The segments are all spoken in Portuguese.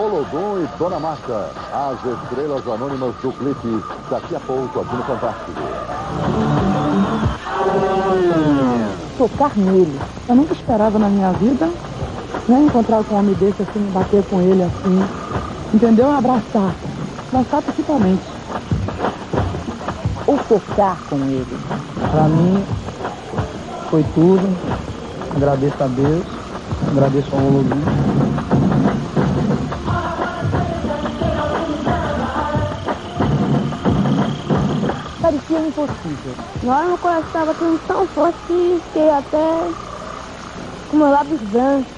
Olodum e Dona Marta, as estrelas anônimas do clipe, daqui a pouco aqui no Fantástico. Tocar nele. Eu nunca esperava na minha vida né, encontrar com um homem desse assim, bater com ele assim, entendeu? Abraçar. Abraçar principalmente. Ou tocar com ele. Pra mim, foi tudo. Agradeço a Deus, agradeço ao Olodum. Impossível. Na hora meu coração estava batendo tão forte que fiquei até com meu lábios brancos.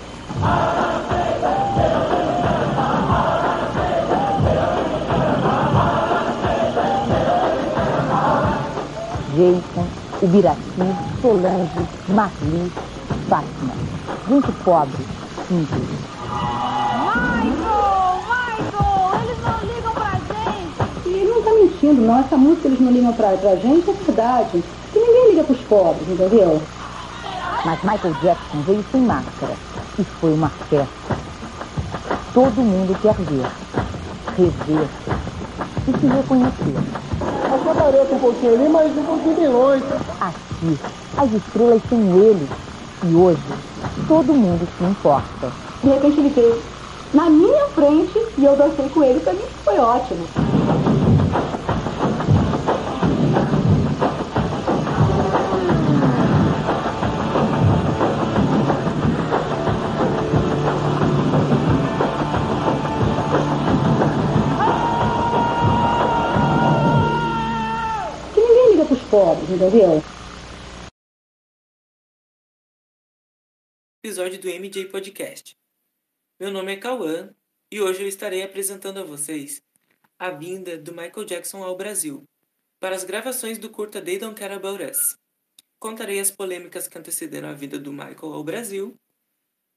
Jason, Ubirati, Solange, Marli, Fátima. Gente pobre, simples. Não mentindo, não. Essa música eles não ligam pra, pra gente, é verdade. Que ninguém liga pros pobres, entendeu? Mas Michael Jackson veio sem máscara e foi uma festa. Todo mundo quer ver, rever e se reconhecer. Só aparece um pouquinho ali, mas um pouquinho bem longe. Aqui, as estrelas são eles. E hoje, todo mundo se importa. De repente ele veio na minha frente e eu dancei com ele. Pra mim foi ótimo. Pobres, entendeu? episódio do MJ Podcast. Meu nome é Cauã e hoje eu estarei apresentando a vocês a vinda do Michael Jackson ao Brasil para as gravações do curta They Don't Care About Us. Contarei as polêmicas que antecederam a vinda do Michael ao Brasil,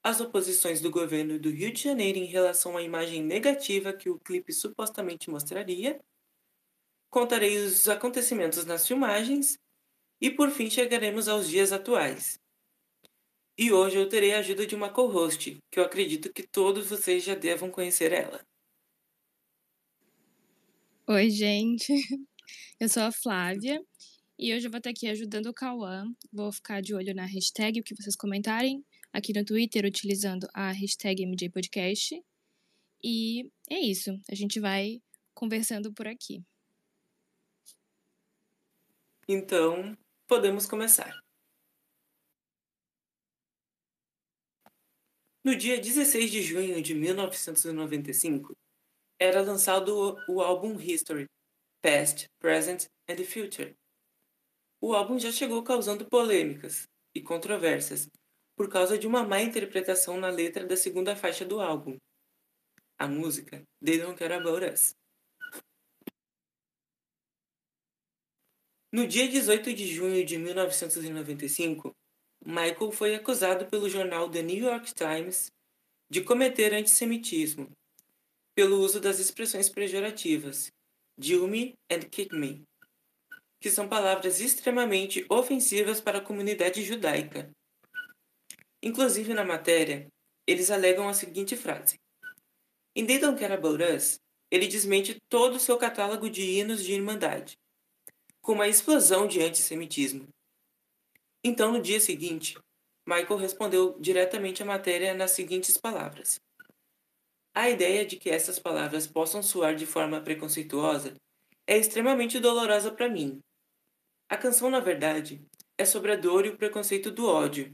as oposições do governo do Rio de Janeiro em relação à imagem negativa que o clipe supostamente mostraria, contarei os acontecimentos nas filmagens e por fim chegaremos aos dias atuais. E hoje eu terei a ajuda de uma co-host, que eu acredito que todos vocês já devam conhecer ela. Oi, gente. Eu sou a Flávia e hoje eu vou estar aqui ajudando o Cauã. Vou ficar de olho na hashtag, o que vocês comentarem aqui no Twitter, utilizando a hashtag MJPodcast. E é isso. A gente vai conversando por aqui. Então, podemos começar. No dia 16 de junho de 1995, era lançado o, álbum History, Past, Present and Future. O álbum já chegou causando polêmicas e controvérsias por causa de uma má interpretação na letra da segunda faixa do álbum, a música They Don't Care About Us. No dia 18 de junho de 1995, Michael foi acusado pelo jornal The New York Times de cometer antissemitismo pelo uso das expressões pejorativas "Jew me" and "kick me", que são palavras extremamente ofensivas para a comunidade judaica. Inclusive na matéria, eles alegam a seguinte frase: In They Don't Care About Us, ele desmente todo o seu catálogo de hinos de irmandade, com uma explosão de antissemitismo. Então, no dia seguinte, Michael respondeu diretamente à matéria nas seguintes palavras: A ideia de que essas palavras possam soar de forma preconceituosa é extremamente dolorosa para mim. A canção, na verdade, é sobre a dor e o preconceito do ódio,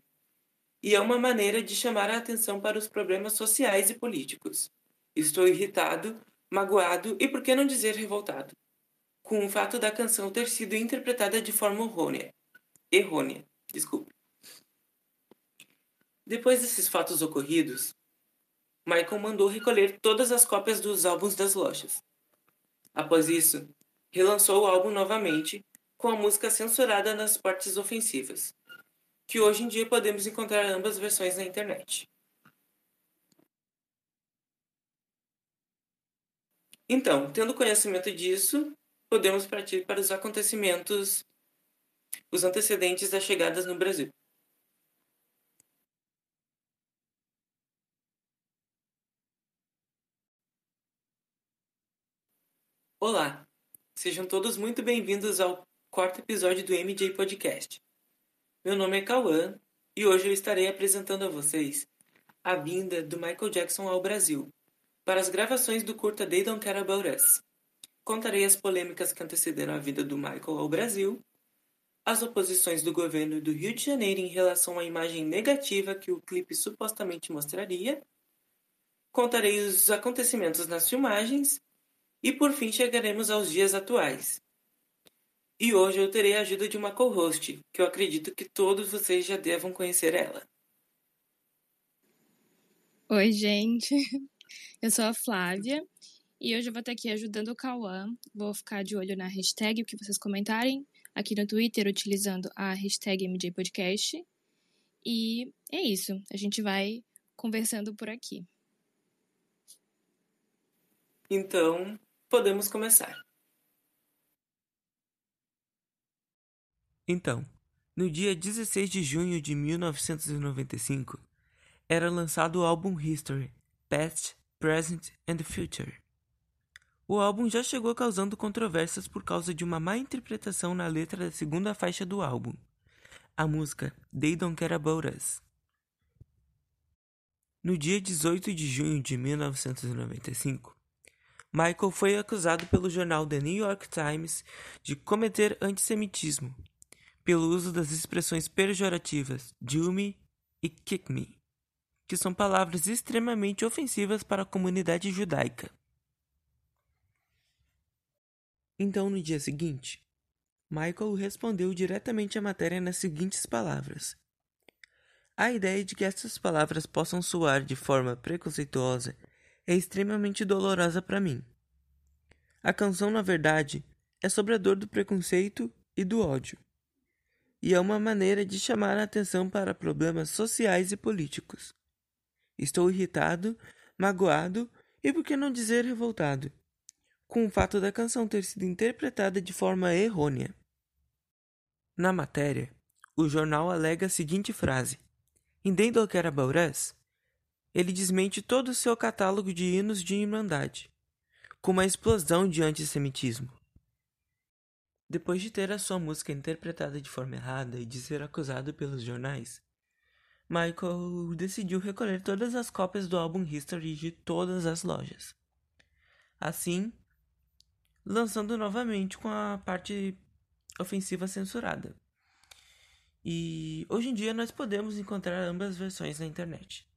e é uma maneira de chamar a atenção para os problemas sociais e políticos. Estou irritado, magoado e, por que não dizer, revoltado, com o fato da canção ter sido interpretada de forma errônea. Errônea, desculpe. Depois desses fatos ocorridos, Michael mandou recolher todas as cópias dos álbuns das lojas. Após isso, relançou o álbum novamente, com a música censurada nas partes ofensivas, que hoje em dia podemos encontrar ambas versões na internet. Então, tendo conhecimento disso, podemos partir para os acontecimentos, os antecedentes das chegadas no Brasil. Olá, sejam todos muito bem-vindos ao quarto episódio do MJ Podcast. Meu nome é Cauã e hoje eu estarei apresentando a vocês a vinda do Michael Jackson ao Brasil para as gravações do curta They Don't Care About Us. Contarei as polêmicas que antecederam a vida do Michael ao Brasil, as oposições do governo do Rio de Janeiro em relação à imagem negativa que o clipe supostamente mostraria, contarei os acontecimentos nas filmagens e por fim chegaremos aos dias atuais. E hoje eu terei a ajuda de uma co-host, que eu acredito que todos vocês já devam conhecer ela. Oi, gente. Eu sou a Flávia e hoje eu vou estar aqui ajudando o Cauã. Vou ficar de olho na hashtag, o que vocês comentarem aqui no Twitter, utilizando a hashtag MJPodcast. E é isso. A gente vai conversando por aqui. Então, podemos começar. Então, no dia 16 de junho de 1995, era lançado o álbum History, Past, Present and Future. O álbum já chegou causando controvérsias por causa de uma má interpretação na letra da segunda faixa do álbum, a música They Don't Care About Us. No dia 18 de junho de 1995, Michael foi acusado pelo jornal The New York Times de cometer antissemitismo pelo uso das expressões pejorativas "do me" e "kick me", que são palavras extremamente ofensivas para a comunidade judaica. Então, no dia seguinte, Michael respondeu diretamente à matéria nas seguintes palavras: A ideia de que essas palavras possam soar de forma preconceituosa é extremamente dolorosa para mim. A canção, na verdade, é sobre a dor do preconceito e do ódio. E é uma maneira de chamar a atenção para problemas sociais e políticos. Estou irritado, magoado e, por que não dizer, revoltado, com o fato da canção ter sido interpretada de forma errônea. Na matéria, o jornal alega a seguinte frase: In Dendel Care About Us, ele desmente todo o seu catálogo de hinos de irmandade, com uma explosão de antissemitismo. Depois de ter a sua música interpretada de forma errada e de ser acusado pelos jornais, Michael decidiu recolher todas as cópias do álbum History de todas as lojas. Assim, lançando novamente com a parte ofensiva censurada. E hoje em dia nós podemos encontrar ambas versões na internet.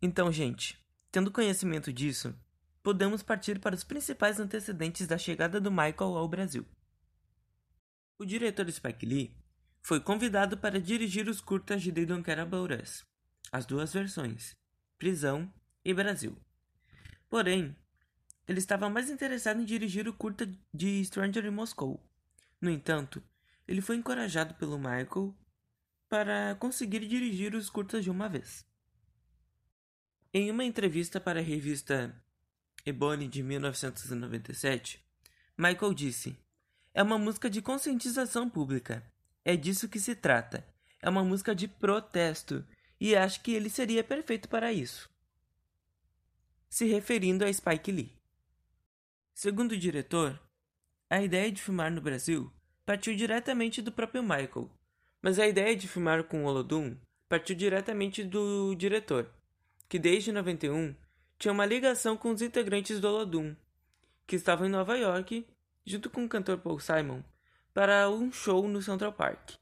Então, gente, tendo conhecimento disso, podemos partir para os principais antecedentes da chegada do Michael ao Brasil. O diretor Spike Lee foi convidado para dirigir os curtas de They Don't Care About Us, as duas versões, Prisão e Brasil. Porém, ele estava mais interessado em dirigir o curta de Stranger in Moscow. No entanto, ele foi encorajado pelo Michael para conseguir dirigir os curtas de uma vez. Em uma entrevista para a revista Ebony de 1997, Michael disse: É uma música de conscientização pública. É disso que se trata. É uma música de protesto e acho que ele seria perfeito para isso. Se referindo a Spike Lee. Segundo o diretor, a ideia de filmar no Brasil partiu diretamente do próprio Michael, mas a ideia de filmar com o Olodum partiu diretamente do diretor que desde 91 tinha uma ligação com os integrantes do Olodum, que estavam em Nova York, junto com o cantor Paul Simon, para um show no Central Park.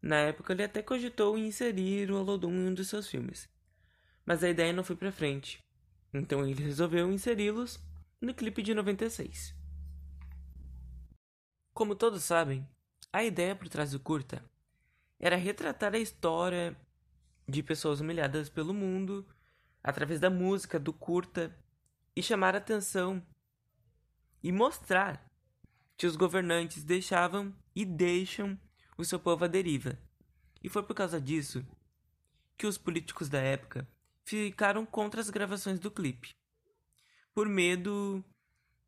Na época, ele até cogitou inserir o Olodum em um dos seus filmes, mas a ideia não foi para frente, então ele resolveu inseri-los no clipe de 96. Como todos sabem, a ideia por trás do curta era retratar a história de pessoas humilhadas pelo mundo através da música, do curta, e chamar atenção e mostrar que os governantes deixavam e deixam o seu povo à deriva. E foi por causa disso que os políticos da época ficaram contra as gravações do clipe, por medo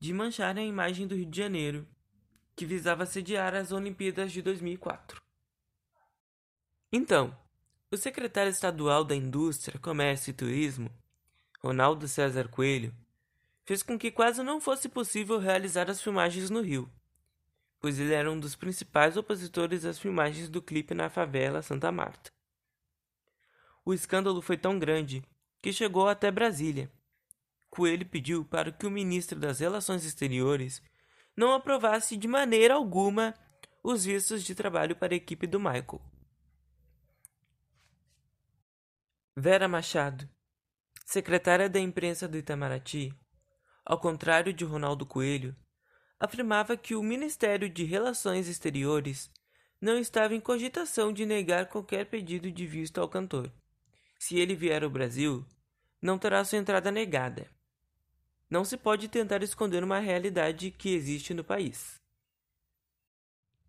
de mancharem a imagem do Rio de Janeiro, que visava sediar as Olimpíadas de 2004. Então, o secretário estadual da Indústria, Comércio e Turismo, Ronaldo César Coelho, fez com que quase não fosse possível realizar as filmagens no Rio, pois ele era um dos principais opositores às filmagens do clipe na favela Santa Marta. O escândalo foi tão grande que chegou até Brasília. Coelho pediu para que o ministro das Relações Exteriores não aprovasse de maneira alguma os vistos de trabalho para a equipe do Michael. Vera Machado, secretária da imprensa do Itamaraty, ao contrário de Ronaldo Coelho, afirmava que o Ministério de Relações Exteriores não estava em cogitação de negar qualquer pedido de visto ao cantor. Se ele vier ao Brasil, não terá sua entrada negada. Não se pode tentar esconder uma realidade que existe no país.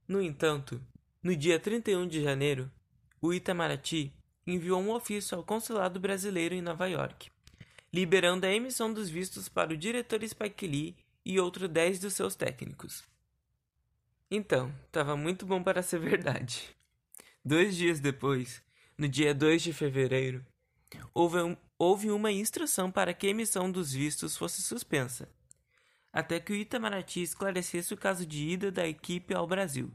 No entanto, no dia 31 de janeiro, o Itamaraty enviou um ofício ao consulado brasileiro em Nova York, liberando a emissão dos vistos para o diretor Spike Lee e outros 10 dos seus técnicos. Então, estava muito bom para ser verdade. Dois dias depois, no dia 2 de fevereiro, houve, um, houve uma instrução para que a emissão dos vistos fosse suspensa, até que o Itamaraty esclarecesse o caso de ida da equipe ao Brasil.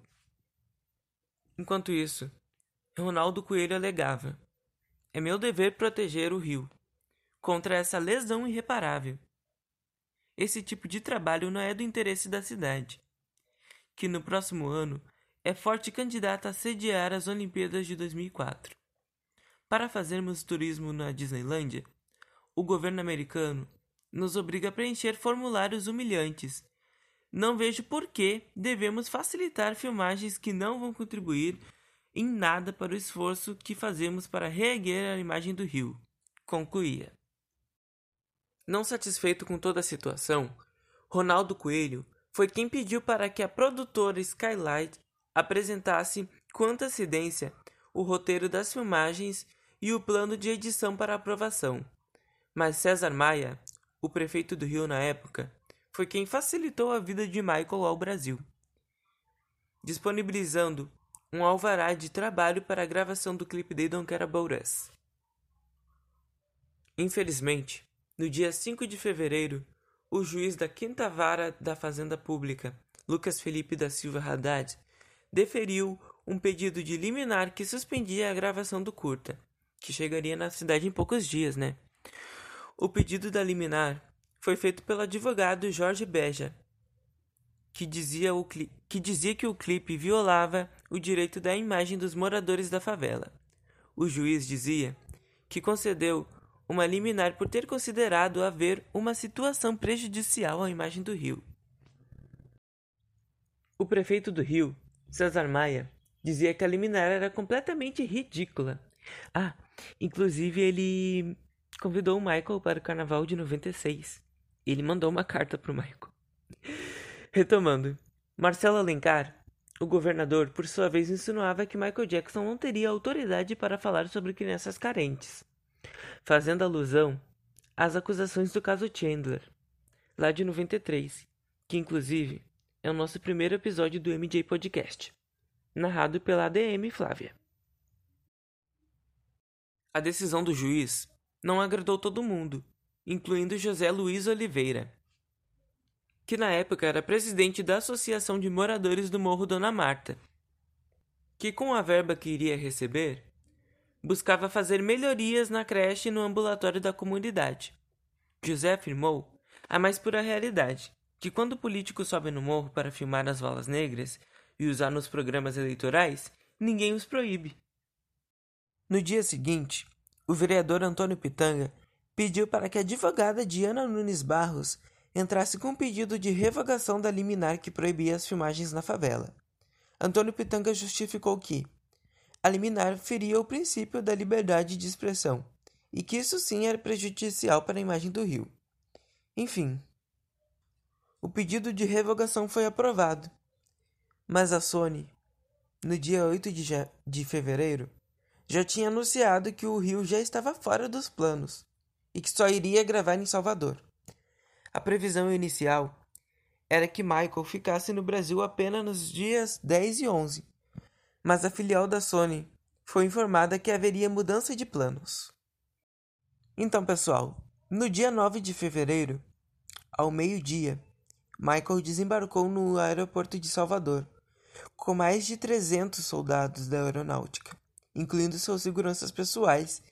Enquanto isso, Ronaldo Coelho alegava: É meu dever proteger o Rio contra essa lesão irreparável. Esse tipo de trabalho não é do interesse da cidade, que no próximo ano é forte candidata a sediar as Olimpíadas de 2004. Para fazermos turismo na Disneylândia, o governo americano nos obriga a preencher formulários humilhantes. Não vejo por que devemos facilitar filmagens que não vão contribuir em nada para o esforço que fazemos para reerguer a imagem do rio, concluía. Não satisfeito com toda a situação, Ronaldo Coelho foi quem pediu para que a produtora Skylight apresentasse com antecedência o roteiro das filmagens e o plano de edição para aprovação. Mas César Maia, o prefeito do Rio na época, foi quem facilitou a vida de Michael ao Brasil, disponibilizando um alvará de trabalho para a gravação do clipe de Don't Care About Us. Infelizmente, no dia 5 de fevereiro, o juiz da Quinta Vara da Fazenda Pública, Lucas Felipe da Silva Haddad, deferiu um pedido de liminar que suspendia a gravação do curta, que chegaria na cidade em poucos dias, né? O pedido da liminar foi feito pelo advogado Jorge Beja, que dizia, o que dizia que o clipe violava o direito da imagem dos moradores da favela. O juiz dizia que concedeu uma liminar por ter considerado haver uma situação prejudicial à imagem do Rio. O prefeito do Rio, César Maia, dizia que a liminar era completamente ridícula. Ah, Inclusive, ele convidou o Michael para o carnaval de 96. Ele mandou uma carta para o Michael. Retomando, Marcelo Alencar, o governador, por sua vez, insinuava que Michael Jackson não teria autoridade para falar sobre crianças carentes, fazendo alusão às acusações do caso Chandler, lá de 93, que inclusive é o nosso primeiro episódio do MJ Podcast, narrado pela ADM Flávia. A decisão do juiz não agradou todo mundo, incluindo José Luiz Oliveira, que na época era presidente da Associação de Moradores do Morro Dona Marta, que com a verba que iria receber, buscava fazer melhorias na creche e no ambulatório da comunidade. José afirmou a mais pura realidade, que quando políticos sobem no morro para filmar as valas negras e usar nos programas eleitorais, ninguém os proíbe. No dia seguinte, o vereador Antônio Pitanga pediu para que a advogada Diana Nunes Barros entrasse com um pedido de revogação da liminar que proibia as filmagens na favela. Antônio Pitanga justificou que a liminar feria o princípio da liberdade de expressão e que isso sim era prejudicial para a imagem do Rio. Enfim, o pedido de revogação foi aprovado, mas a Sony, no dia 8 de, de fevereiro, já tinha anunciado que o Rio já estava fora dos planos e que só iria gravar em Salvador. A previsão inicial era que Michael ficasse no Brasil apenas nos dias 10 e 11, mas a filial da Sony foi informada que haveria mudança de planos. Então, pessoal, no dia 9 de fevereiro, ao meio-dia, Michael desembarcou no aeroporto de Salvador, com mais de 300 soldados da aeronáutica, incluindo seus seguranças pessoais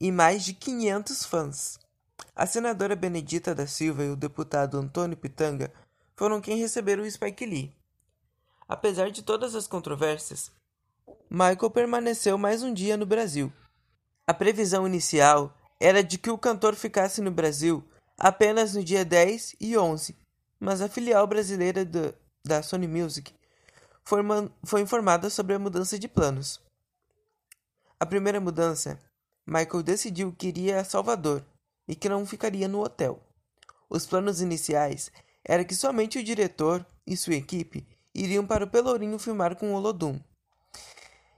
e mais de 500 fãs. A senadora Benedita da Silva e o deputado Antônio Pitanga foram quem receberam o Spike Lee. Apesar de todas as controvérsias, Michael permaneceu mais um dia no Brasil. A previsão inicial era de que o cantor ficasse no Brasil apenas no dia 10 e 11, mas a filial brasileira do, da Sony Music foi, informada sobre a mudança de planos. A primeira mudança, Michael decidiu que iria a Salvador e que não ficaria no hotel. Os planos iniciais era que somente o diretor e sua equipe iriam para o Pelourinho filmar com o Olodum.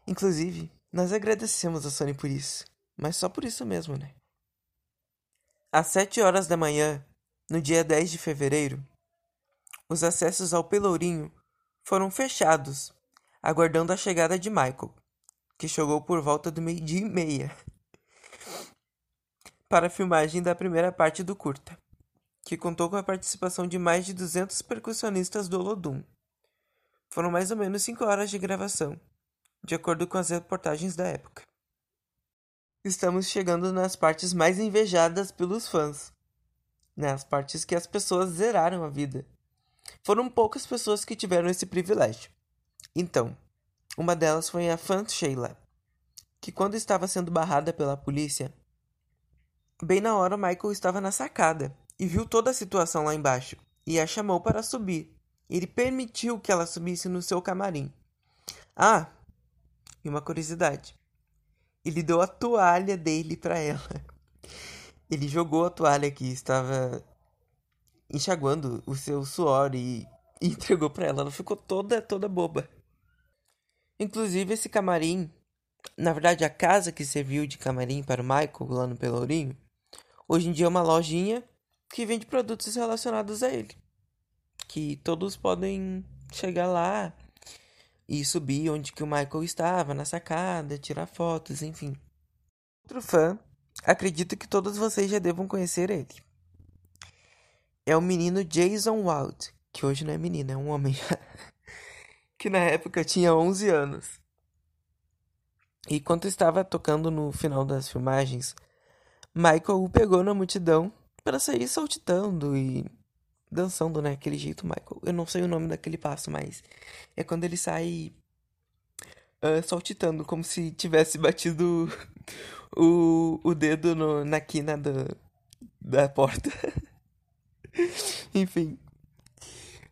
Inclusive, nós agradecemos a Sony por isso, mas só por isso mesmo, né? Às sete horas da manhã, no dia 10 de fevereiro, os acessos ao Pelourinho foram fechados, aguardando a chegada de Michael, que chegou por volta do meio-dia e meia, para a filmagem da primeira parte do curta que contou com a participação de mais de 200 percussionistas do Olodum. Foram mais ou menos 5 horas de gravação, de acordo com as reportagens da época. Estamos chegando nas partes mais invejadas pelos fãs, nas né? partes que as pessoas zeraram a vida. Foram poucas pessoas que tiveram esse privilégio. Então, uma delas foi a fã Sheila, que quando estava sendo barrada pela polícia, bem na hora Michael estava na sacada e viu toda a situação lá embaixo e a chamou para subir. Ele permitiu que ela subisse no seu camarim. Ah, e uma curiosidade. Ele deu a toalha dele para ela. Ele jogou a toalha que estava enxaguando o seu suor e, entregou para ela. Ela ficou toda toda boba. Inclusive esse camarim, na verdade a casa que serviu de camarim para o Michael lá no Pelourinho, hoje em dia é uma lojinha que vende produtos relacionados a ele. Que todos podem chegar lá e subir onde que o Michael estava, na sacada, tirar fotos, enfim. Outro fã, acredito que todos vocês já devam conhecer ele. É o menino Jason Wild, que hoje não é menino, é um homem que na época tinha 11 anos. E quando estava tocando no final das filmagens, Michael o pegou na multidão para sair saltitando e dançando, né? Jeito, Michael. Eu não sei o nome daquele passo, mas é quando ele sai uh, saltitando, como se tivesse batido o, o dedo no, na quina da, da porta. Enfim.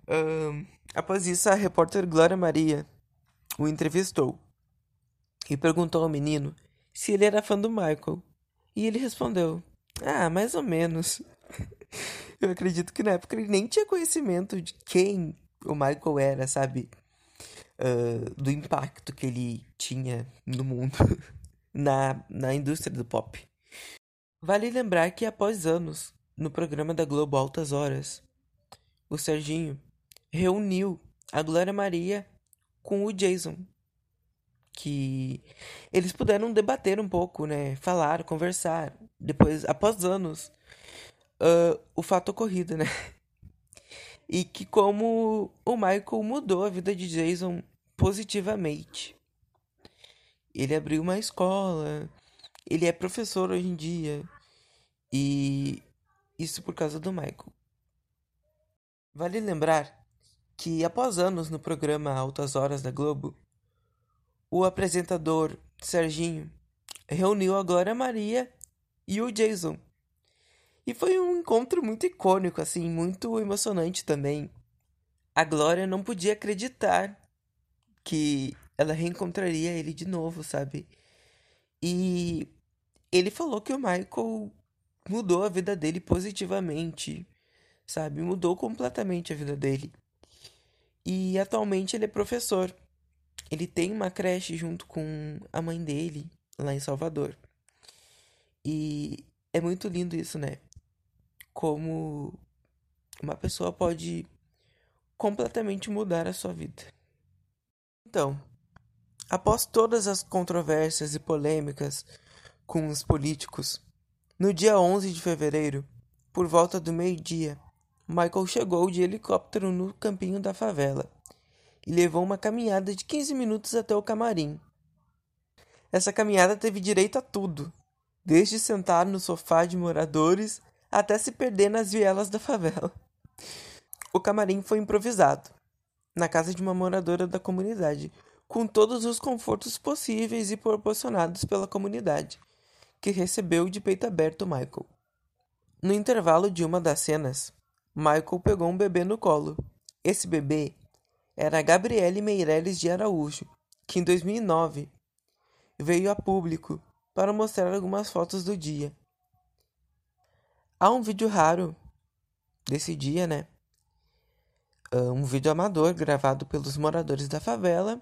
Uh, após isso, a repórter Glória Maria o entrevistou e perguntou ao menino se ele era fã do Michael. E ele respondeu: ah, mais ou menos. Eu acredito que na época ele nem tinha conhecimento de quem o Michael era, sabe? Uh, do impacto que ele tinha no mundo, na, na indústria do pop. Vale lembrar que após anos, no programa da Globo Altas Horas, o Serginho reuniu a Glória Maria com o Jason. Que eles puderam debater um pouco, né? Falar, conversar depois, após anos, uh, o fato ocorrido, né? E que como o Michael mudou a vida de Jason positivamente. Ele abriu uma escola, ele é professor hoje em dia. E isso por causa do Michael. Vale lembrar que após anos no programa Altas Horas da Globo, o apresentador Serginho reuniu a Glória Maria e o Jason. E foi um encontro muito icônico, assim, muito emocionante também. A Glória não podia acreditar que ela reencontraria ele de novo, sabe? E ele falou que o Michael mudou a vida dele positivamente, sabe? Mudou completamente a vida dele. E atualmente ele é professor. Ele tem uma creche junto com a mãe dele lá em Salvador. E é muito lindo isso, né? Como uma pessoa pode completamente mudar a sua vida. Então, após todas as controvérsias e polêmicas com os políticos, no dia 11 de fevereiro, por volta do meio-dia, Michael chegou de helicóptero no campinho da favela e levou uma caminhada de 15 minutos até o camarim. Essa caminhada teve direito a tudo, desde sentar no sofá de moradores até se perder nas vielas da favela. O camarim foi improvisado, na casa de uma moradora da comunidade, com todos os confortos possíveis e proporcionados pela comunidade, que recebeu de peito aberto Michael. No intervalo de uma das cenas, Michael pegou um bebê no colo. Esse bebê era Gabriele Meireles de Araújo, que em 2009 veio a público para mostrar algumas fotos do dia. Há um vídeo raro desse dia, né? Um vídeo amador gravado pelos moradores da favela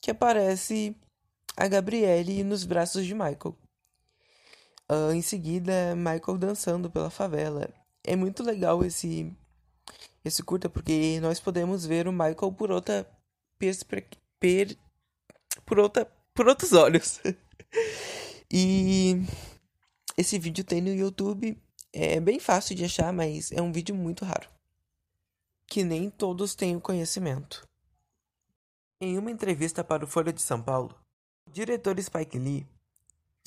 que aparece a Gabriele nos braços de Michael. Uh, em seguida, Michael dançando pela favela. É muito legal esse esse curta porque nós podemos ver o Michael por outra per, por outra por outros olhos. e esse vídeo tem no YouTube. É bem fácil de achar, mas é um vídeo muito raro. Que nem todos têm o conhecimento. Em uma entrevista para o Folha de São Paulo, o diretor Spike Lee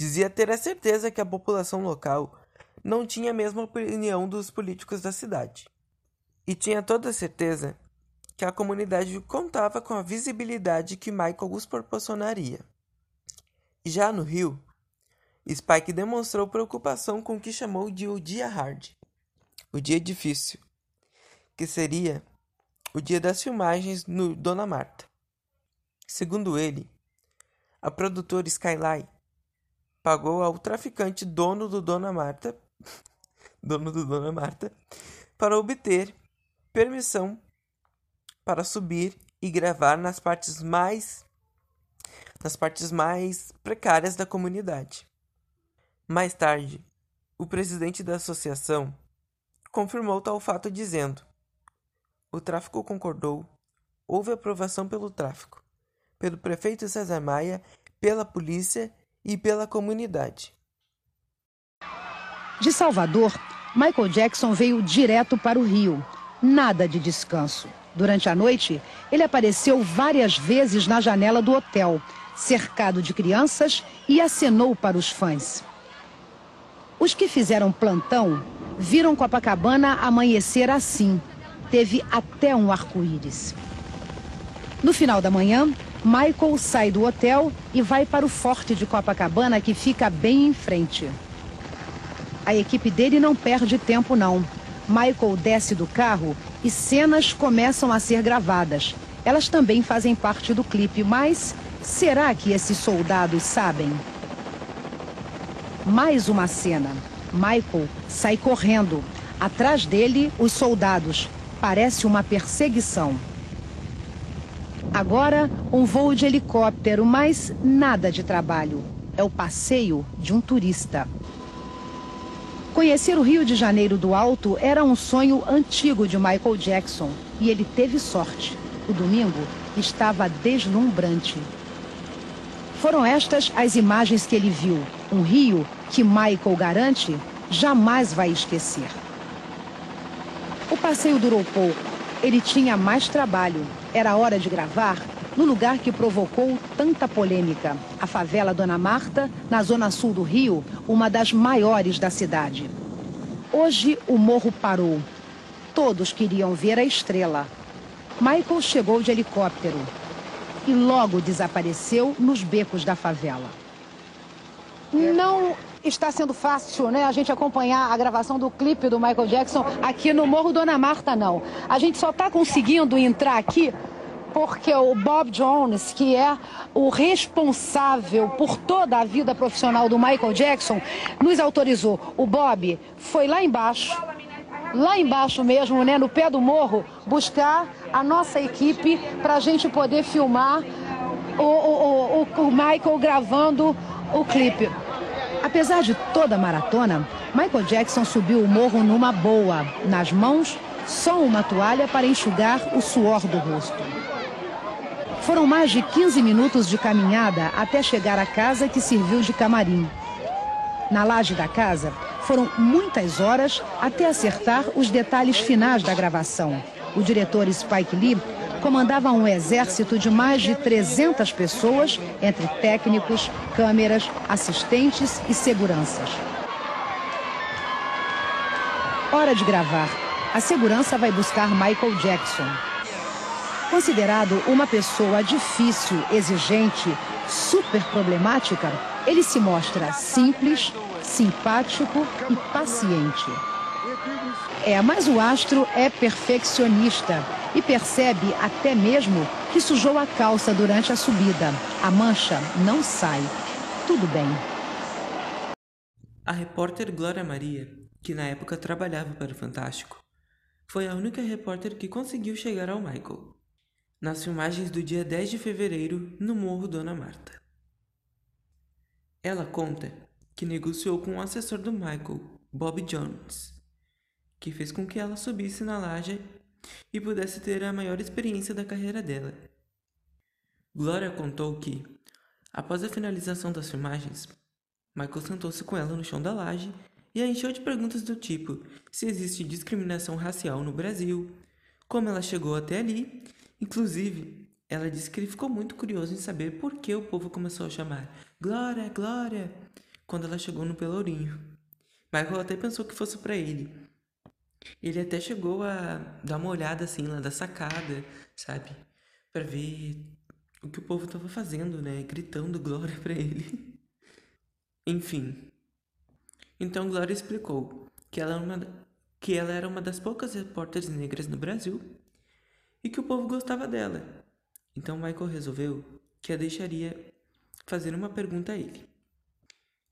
dizia ter a certeza que a população local não tinha a mesma opinião dos políticos da cidade. E tinha toda a certeza que a comunidade contava com a visibilidade que Michael os proporcionaria. Já no Rio, Spike demonstrou preocupação com o que chamou de o dia hard, o dia difícil, que seria o dia das filmagens no Dona Marta. Segundo ele, a produtora Skyline pagou ao traficante dono do Dona Marta, dono do Dona Marta, para obter permissão para subir e gravar nas partes mais nas partes mais precárias da comunidade. Mais tarde, o presidente da associação confirmou tal fato dizendo: O tráfico concordou, houve aprovação pelo tráfico pelo prefeito César Maia, pela polícia e pela comunidade. De Salvador, Michael Jackson veio direto para o Rio. Nada de descanso. Durante a noite, ele apareceu várias vezes na janela do hotel, cercado de crianças, e acenou para os fãs. Os que fizeram plantão viram Copacabana amanhecer assim. Teve até um arco-íris. No final da manhã, Michael sai do hotel e vai para o forte de Copacabana, que fica bem em frente. A equipe dele não perde tempo, não. Michael desce do carro e cenas começam a ser gravadas. Elas também fazem parte do clipe, mas será que esses soldados sabem? Mais uma cena. Michael sai correndo. Atrás dele, os soldados. Parece uma perseguição. Agora, um voo de helicóptero, mas nada de trabalho. É o passeio de um turista. Conhecer o Rio de Janeiro do alto era um sonho antigo de Michael Jackson e ele teve sorte. O domingo estava deslumbrante. Foram estas as imagens que ele viu. Um rio que Michael garante jamais vai esquecer. O passeio durou pouco. Ele tinha mais trabalho era hora de gravar no lugar que provocou tanta polêmica, a favela Dona Marta, na zona sul do Rio, uma das maiores da cidade. Hoje o morro parou. Todos queriam ver a estrela. Michael chegou de helicóptero e logo desapareceu nos becos da favela. Não está sendo fácil, né, a gente acompanhar a gravação do clipe do Michael Jackson aqui no Morro Dona Marta, não. A gente só está conseguindo entrar aqui porque o Bob Jones, que é o responsável por toda a vida profissional do Michael Jackson, nos autorizou. O Bob foi lá embaixo, lá embaixo mesmo, né, no pé do morro, buscar a nossa equipe para a gente poder filmar o, o, o, o Michael gravando o clipe. Apesar de toda a maratona, Michael Jackson subiu o morro numa boa. Nas mãos, só uma toalha para enxugar o suor do rosto. Foram mais de 15 minutos de caminhada até chegar à casa que serviu de camarim. Na laje da casa, Foram muitas horas até acertar os detalhes finais da gravação. O diretor Spike Lee comandava um exército de mais de 300 pessoas, entre técnicos, câmeras, assistentes e seguranças. Hora de gravar. A segurança vai buscar Michael Jackson. Considerado uma pessoa difícil, exigente, super problemática, ele se mostra simples, simpático e paciente. É, mas o astro é perfeccionista e percebe até mesmo que sujou a calça durante a subida. A mancha não sai. Tudo bem. A repórter Glória Maria, que na época trabalhava para o Fantástico, foi a única repórter que conseguiu chegar ao Michael, nas filmagens do dia 10 de fevereiro no Morro Dona Marta. Ela conta que negociou com o assessor do Michael, Bob Jones, que fez com que ela subisse na laje e pudesse ter a maior experiência da carreira dela. Gloria contou que, após a finalização das filmagens, Michael sentou-se com ela no chão da laje e a encheu de perguntas do tipo se existe discriminação racial no Brasil, como ela chegou até ali, inclusive ela disse que ele ficou muito curioso em saber por que o povo começou a chamar Glória, Glória, quando ela chegou no Pelourinho. Michael até pensou que fosse para ele. Ele até chegou a dar uma olhada assim lá da sacada, sabe? Para ver o que o povo tava fazendo, né? Gritando glória para ele. Enfim. Então Glória explicou que ela, era uma, que ela era uma das poucas repórteres negras no Brasil e que o povo gostava dela então Michael resolveu que a deixaria fazer uma pergunta a ele.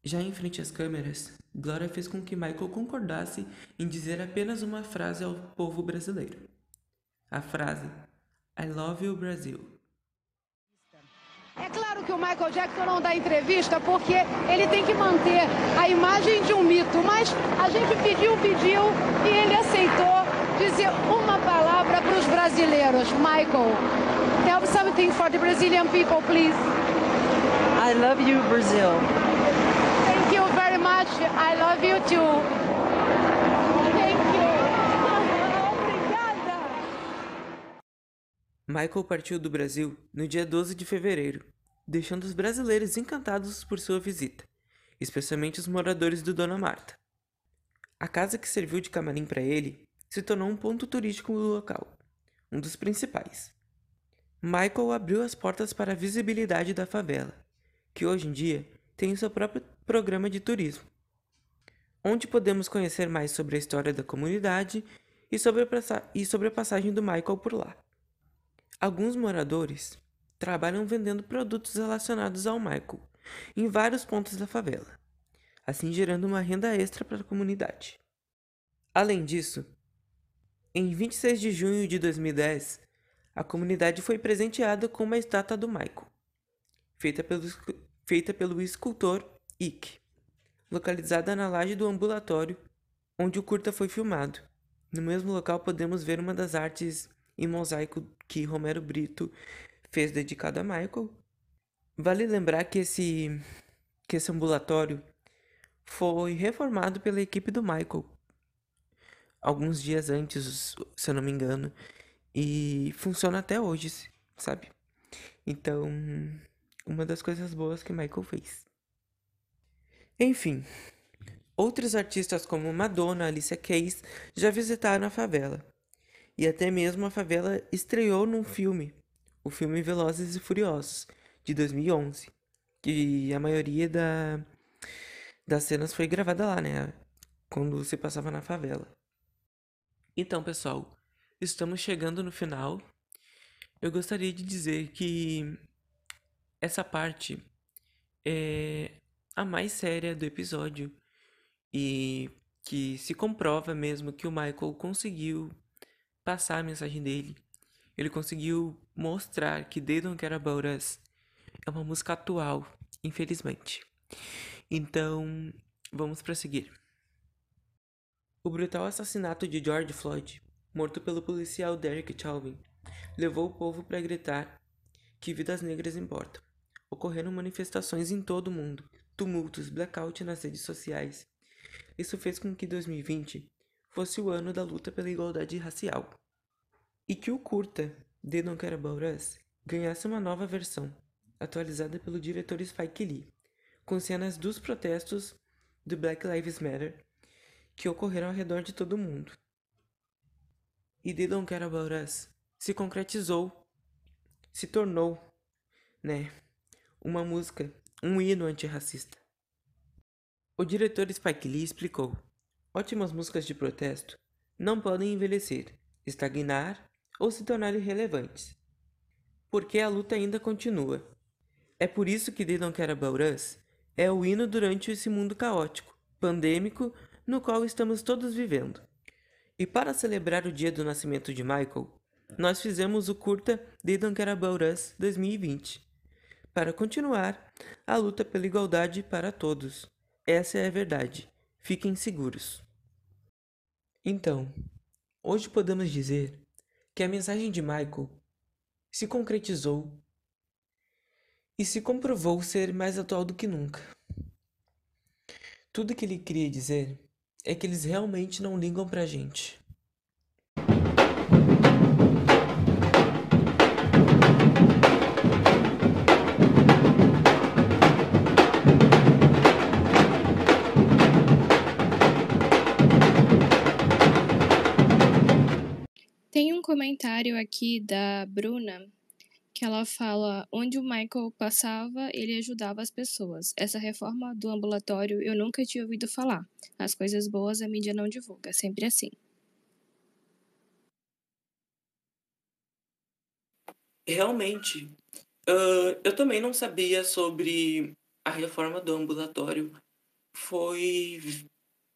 Já em frente às câmeras, Gloria fez com que Michael concordasse em dizer apenas uma frase ao povo brasileiro. A frase I love you Brasil. É claro que o Michael Jackson não dá entrevista porque ele tem que manter a imagem de um mito, mas a gente pediu, pediu e ele aceitou dizer uma palavra para os brasileiros. Michael, Tell something for the Brazilian people, please. I love you, Brazil. Much. I love you too. Obrigada. Michael partiu do Brasil no dia 12 de fevereiro, deixando os brasileiros encantados por sua visita, especialmente os moradores do Dona Marta. A casa que serviu de camarim para ele se tornou um ponto turístico do local, um dos principais. Michael abriu as portas para a visibilidade da favela, que hoje em dia tem seu próprio programa de turismo, onde podemos conhecer mais sobre a história da comunidade e sobre, a, e sobre a passagem do Michael por lá. Alguns moradores trabalham vendendo produtos relacionados ao Michael em vários pontos da favela, assim gerando uma renda extra para a comunidade. Além disso, em 26 de junho de 2010, a comunidade foi presenteada com uma estátua do Michael, feita pelo, feita pelo escultor Ike, localizada na laje do ambulatório onde o curta foi filmado. No mesmo local podemos ver uma das artes em mosaico que Romero Brito fez dedicada a Michael. Vale lembrar que esse, que esse ambulatório foi reformado pela equipe do Michael alguns dias antes, se eu não me engano, e funciona até hoje, sabe? Então, uma das coisas boas que Michael fez. Enfim, outros artistas como Madonna, Alicia Keys já visitaram a favela. E até mesmo a favela estreou num filme, o filme Velozes e Furiosos, de 2011, que a maioria da, das cenas foi gravada lá, né? Quando se passava na favela. Então, pessoal, estamos chegando no final. Eu gostaria de dizer que essa parte é a mais séria do episódio e que se comprova mesmo que o Michael conseguiu passar a mensagem dele. Ele conseguiu mostrar que They Don't Care About Us é uma música atual, infelizmente. Então, vamos prosseguir. O brutal assassinato de George Floyd morto pelo policial Derek Chauvin, levou o povo para gritar que vidas negras importam. Ocorreram manifestações em todo o mundo, tumultos, blackout nas redes sociais Isso fez com que 2020 fosse o ano da luta pela igualdade racial. E que o curta The Don't Care About Us ganhasse uma nova versão, atualizada pelo diretor Spike Lee, com cenas dos protestos do Black Lives Matter que ocorreram ao redor de todo o mundo. E They Don't Care About Us se concretizou, se tornou, né, uma música, um hino antirracista. O diretor Spike Lee explicou: ótimas músicas de protesto não podem envelhecer, estagnar ou se tornar irrelevantes, porque a luta ainda continua. É por isso que They Don't Care About Us é o hino durante esse mundo caótico, pandêmico, no qual estamos todos vivendo. E para celebrar o dia do nascimento de Michael, nós fizemos o curta They Don't Care About Us 2020, para continuar a luta pela igualdade para todos. Essa é a verdade. Fiquem seguros. Então, hoje podemos dizer que a mensagem de Michael se concretizou e se comprovou ser mais atual do que nunca. Tudo que ele queria dizer é que eles realmente não ligam pra gente. Comentário aqui da Bruna que ela fala: onde o Michael passava, ele ajudava as pessoas. Essa reforma do ambulatório eu nunca tinha ouvido falar. As coisas boas a mídia não divulga, sempre assim. Realmente, uh, eu também não sabia sobre a reforma do ambulatório. Foi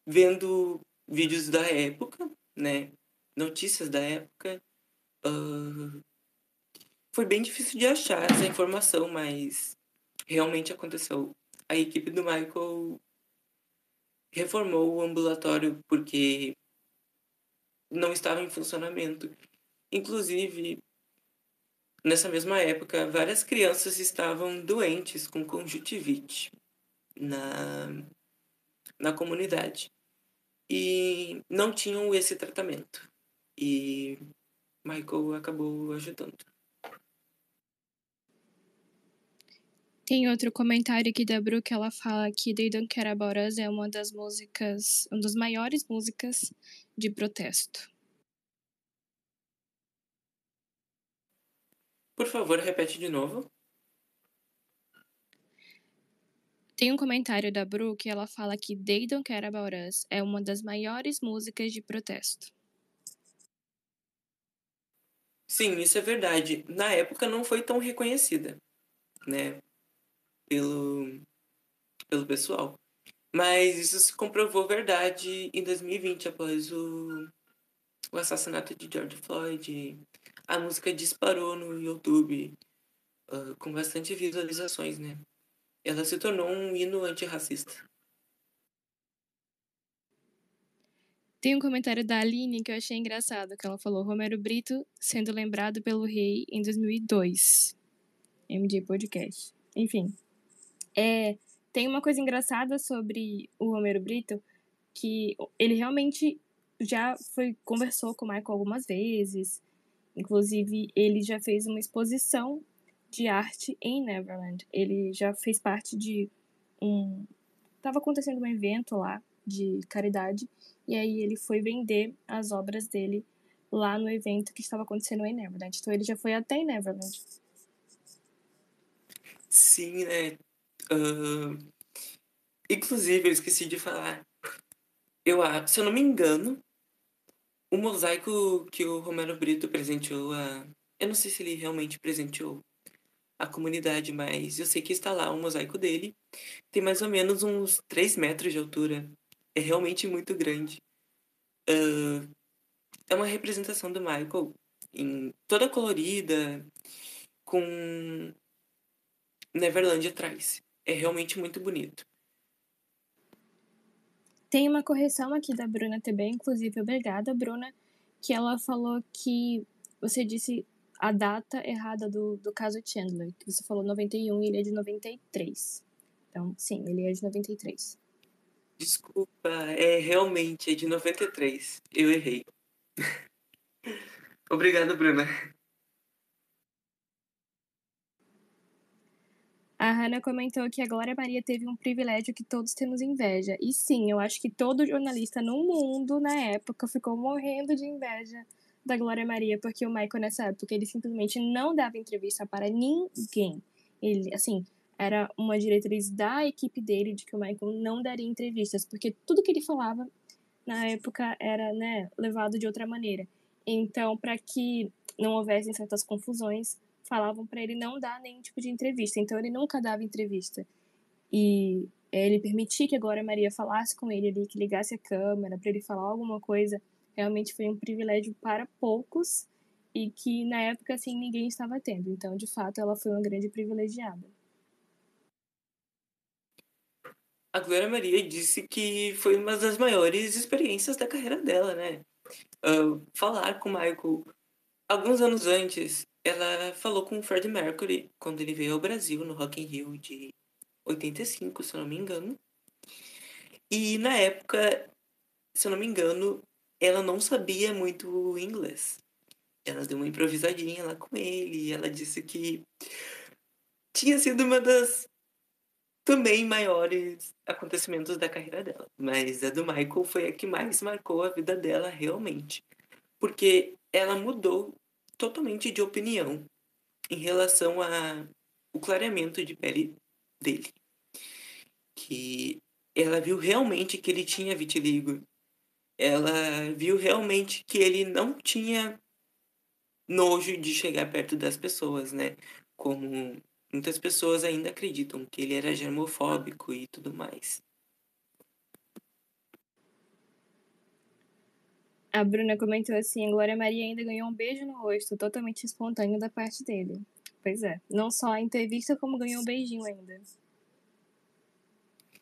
vendo vídeos da época, né? Notícias da época. Uh, foi bem difícil de achar essa informação, mas realmente aconteceu. A equipe do Michael reformou o ambulatório porque não estava em funcionamento. Inclusive, nessa mesma época, várias crianças estavam doentes com conjuntivite na, na comunidade e não tinham esse tratamento. E Michael acabou ajudando. Tem outro comentário aqui da Bru que ela fala que They Don't Care About Us é uma das músicas, uma das maiores músicas de protesto. Por favor, repete de novo. Tem um comentário da Bru que ela fala que They Don't Care About Us é uma das maiores músicas de protesto. Sim, isso é verdade. Na época não foi tão reconhecida, né? Pelo, pelo pessoal. Mas isso se comprovou verdade em 2020, após o, o assassinato de George Floyd. A música disparou no YouTube uh, com bastante visualizações, né? Ela se tornou um hino antirracista. Tem um comentário da Aline que eu achei engraçado, que ela falou Romero Brito sendo lembrado pelo rei em 2002. MJ Podcast. Enfim. É, tem uma coisa engraçada sobre o Romero Brito, que ele realmente já foi conversou com o Michael algumas vezes. Inclusive, ele já fez uma exposição de arte em Neverland. Ele já fez parte de um. Tava acontecendo um evento lá de caridade e aí ele foi vender as obras dele lá no evento que estava acontecendo em Neverland. Então ele já foi até em Neverland. Sim, né? Uh, inclusive, eu esqueci de falar. Eu, se eu não me engano, o mosaico que o Romero Brito presenteou a. Eu não sei se ele realmente presenteou a comunidade, mas eu sei que está lá o mosaico dele. Tem mais ou menos uns 3 metros de altura é realmente muito grande. Uh, é uma representação do Michael em toda colorida, com Neverland atrás. É realmente muito bonito. Tem uma correção aqui da Bruna também, inclusive, obrigada, Bruna, que ela falou que você disse a data errada do, do caso Chandler, que você falou 91 e ele é de 93. Então, sim, ele é de 93. Desculpa, é realmente é de 93. Eu errei. Obrigado, Bruna. A Hannah comentou que a Glória Maria teve um privilégio que todos temos inveja. E sim, eu acho que todo jornalista no mundo, na época, ficou morrendo de inveja da Glória Maria, porque o Michael, nessa época, ele simplesmente não dava entrevista para ninguém. Ele, assim, era uma diretriz da equipe dele de que o Michael não daria entrevistas, porque tudo que ele falava na época era, né, levado de outra maneira. Então, para que não houvessem certas confusões, falavam para ele não dar nenhum tipo de entrevista. Então, ele nunca dava entrevista. E ele permitir que agora a Maria falasse com ele ali, que ligasse a câmera para ele falar alguma coisa, realmente foi um privilégio para poucos e que na época assim ninguém estava tendo. Então, de fato, ela foi uma grande privilegiada. A Glória Maria disse que foi uma das maiores experiências da carreira dela, né? Uh, falar com o Michael. Alguns anos antes, ela falou com o Freddie Mercury quando ele veio ao Brasil no Rock in Rio de 85, se eu não me engano. E na época, se eu não me engano, ela não sabia muito inglês. Ela deu uma improvisadinha lá com ele e ela disse que tinha sido uma das também maiores acontecimentos da carreira dela. Mas a do Michael foi a que mais marcou a vida dela realmente. Porque ela mudou totalmente de opinião em relação a o clareamento de pele dele. Que ela viu realmente que ele tinha vitiligo. Ela viu realmente que ele não tinha nojo de chegar perto das pessoas, né? Como Muitas pessoas ainda acreditam que ele era germofóbico e tudo mais. A Bruna comentou assim: a Glória Maria ainda ganhou um beijo no rosto, totalmente espontâneo da parte dele. Pois é, não só a entrevista, como ganhou um beijinho ainda.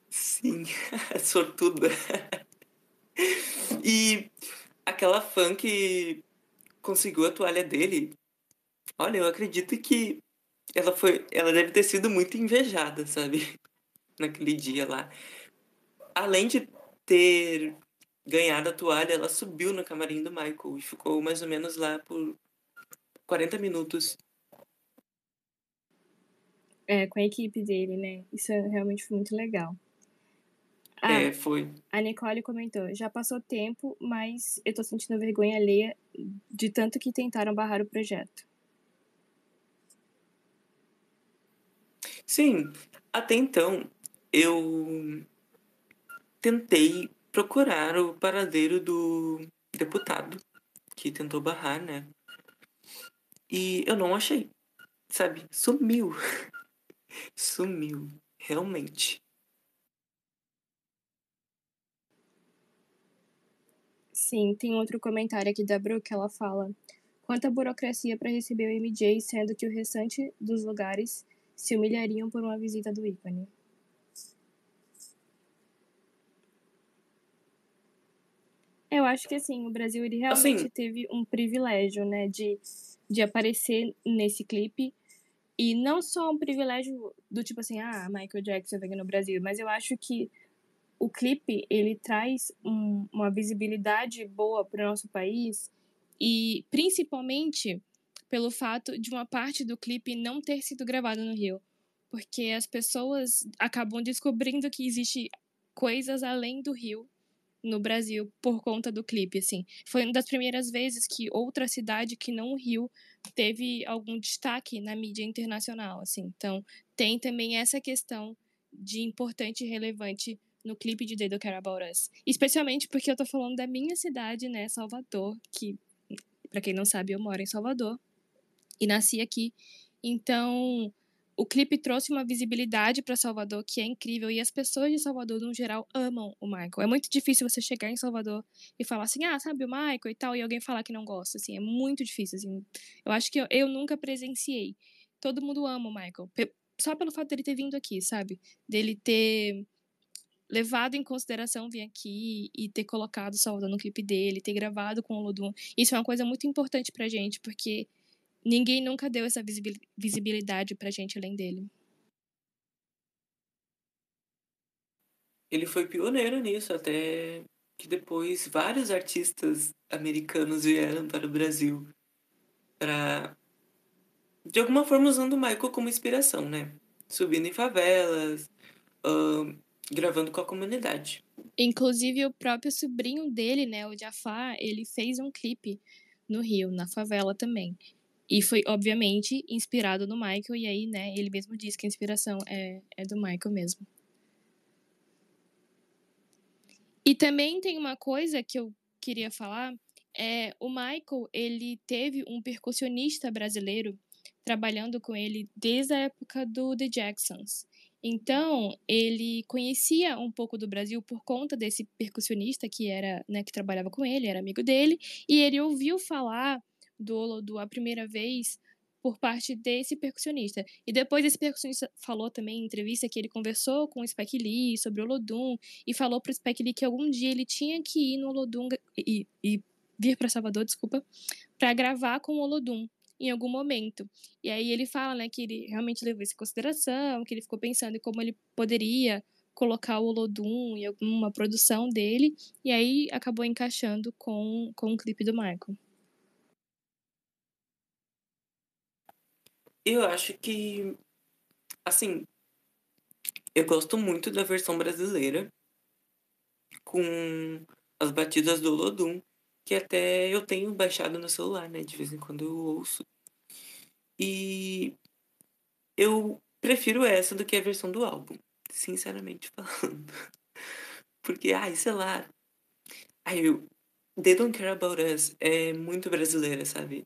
Sim, sortuda. e aquela fã que conseguiu a toalha dele, olha, eu acredito que ela foi, ela deve ter sido muito invejada, sabe? Naquele dia lá. Além de ter ganhado a toalha, ela subiu no camarim do Michael e ficou mais ou menos lá por 40 minutos. É, com a equipe dele, né? Isso realmente foi muito legal. Ah, é, foi. A Nicole comentou: já passou tempo, mas eu tô sentindo vergonha alheia de tanto que tentaram barrar o projeto. Sim, até então eu tentei procurar o paradeiro do deputado que tentou barrar, né? E eu não achei, sabe? Sumiu. Sumiu, realmente. Sim, tem outro comentário aqui da Brooke, ela fala: Quanta burocracia para receber o MJ, sendo que o restante dos lugares se humilhariam por uma visita do ícone. Eu acho que assim, o Brasil ele realmente assim, teve um privilégio, né, de, de aparecer nesse clipe. E não só um privilégio do tipo assim, ah, Michael Jackson veio no Brasil, mas eu acho que o clipe ele traz um, uma visibilidade boa para o nosso país e principalmente pelo fato de uma parte do clipe não ter sido gravada no Rio. Porque as pessoas acabam descobrindo que existe coisas além do Rio no Brasil por conta do clipe, assim. Foi uma das primeiras vezes que outra cidade que não o Rio teve algum destaque na mídia internacional, assim. Então, tem também essa questão de importante e relevante no clipe de They Don't Care About Us. Especialmente porque eu tô falando da minha cidade, né, Salvador, que, para quem não sabe, eu moro em Salvador e nasci aqui. Então, o clipe trouxe uma visibilidade para Salvador que é incrível e as pessoas de Salvador, no geral, amam o Michael. É muito difícil você chegar em Salvador e falar assim, ah, sabe o Michael e tal, e alguém falar que não gosta, assim, é muito difícil, assim. Eu acho que eu, eu nunca presenciei. Todo mundo ama o Michael, só pelo fato dele ter vindo aqui, sabe? Dele ter levado em consideração vir aqui e ter colocado Salvador no clipe dele, ter gravado com o Ludum. Isso é uma coisa muito importante pra gente, porque ninguém nunca deu essa visibilidade pra gente além dele. ele foi pioneiro nisso, até que depois vários artistas americanos vieram para o Brasil para de alguma forma usando o Michael como inspiração, né? Subindo em favelas, uh, gravando com a comunidade. Inclusive o próprio sobrinho dele, né, o Jafar, ele fez um clipe no Rio, na favela também. E foi, obviamente, inspirado no Michael, e aí, né, ele mesmo disse que a inspiração é, é do Michael mesmo. E também tem uma coisa que eu queria falar, é o Michael, ele teve um percussionista brasileiro trabalhando com ele desde a época do The Jacksons. Então, ele conhecia um pouco do Brasil por conta desse percussionista que era, né, que trabalhava com ele, era amigo dele, e ele ouviu falar do Olodum a primeira vez por parte desse percussionista. E depois esse percussionista falou também em entrevista que ele conversou com o Spike Lee sobre o Olodum e falou pro Spike Lee que algum dia ele tinha que ir no Olodum e, e vir para Salvador, desculpa, para gravar com o Olodum em algum momento. E aí ele fala, né, que ele realmente levou isso em consideração, que ele ficou pensando em como ele poderia colocar o Olodum em alguma produção dele, e aí acabou encaixando com, com o clipe do Michael. Eu acho que, assim, eu gosto muito da versão brasileira com as batidas do Olodum, que até eu tenho baixado no celular, né? De vez em quando eu ouço. E eu prefiro essa do que a versão do álbum, sinceramente falando. Porque, ai, sei lá. Ai, eu, They Don't Care About Us é muito brasileira, sabe?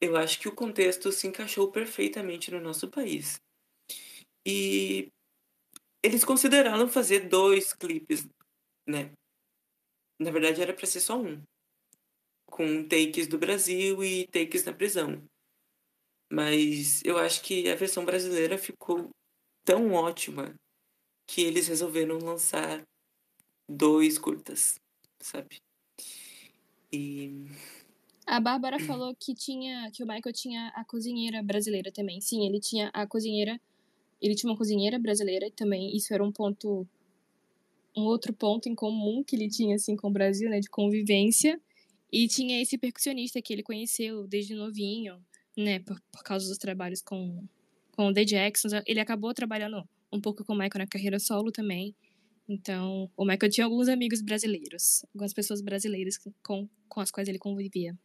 Eu acho que o contexto se encaixou perfeitamente no nosso país. E eles consideraram fazer dois clipes, né? Na verdade era para ser só um, com takes do Brasil e takes na prisão. Mas eu acho que a versão brasileira ficou tão ótima que eles resolveram lançar dois curtas, sabe? E a Bárbara falou que tinha que o Michael tinha a cozinheira brasileira também. Sim, ele tinha a cozinheira. Ele tinha uma cozinheira brasileira também. Isso era um ponto um outro ponto em comum que ele tinha assim com o Brasil, né, de convivência. E tinha esse percussionista que ele conheceu desde novinho, né, por, por causa dos trabalhos com com o The Jacksons. Ele acabou trabalhando um pouco com o Michael na carreira solo também. Então, o Michael tinha alguns amigos brasileiros, algumas pessoas brasileiras com, com as quais ele convivia.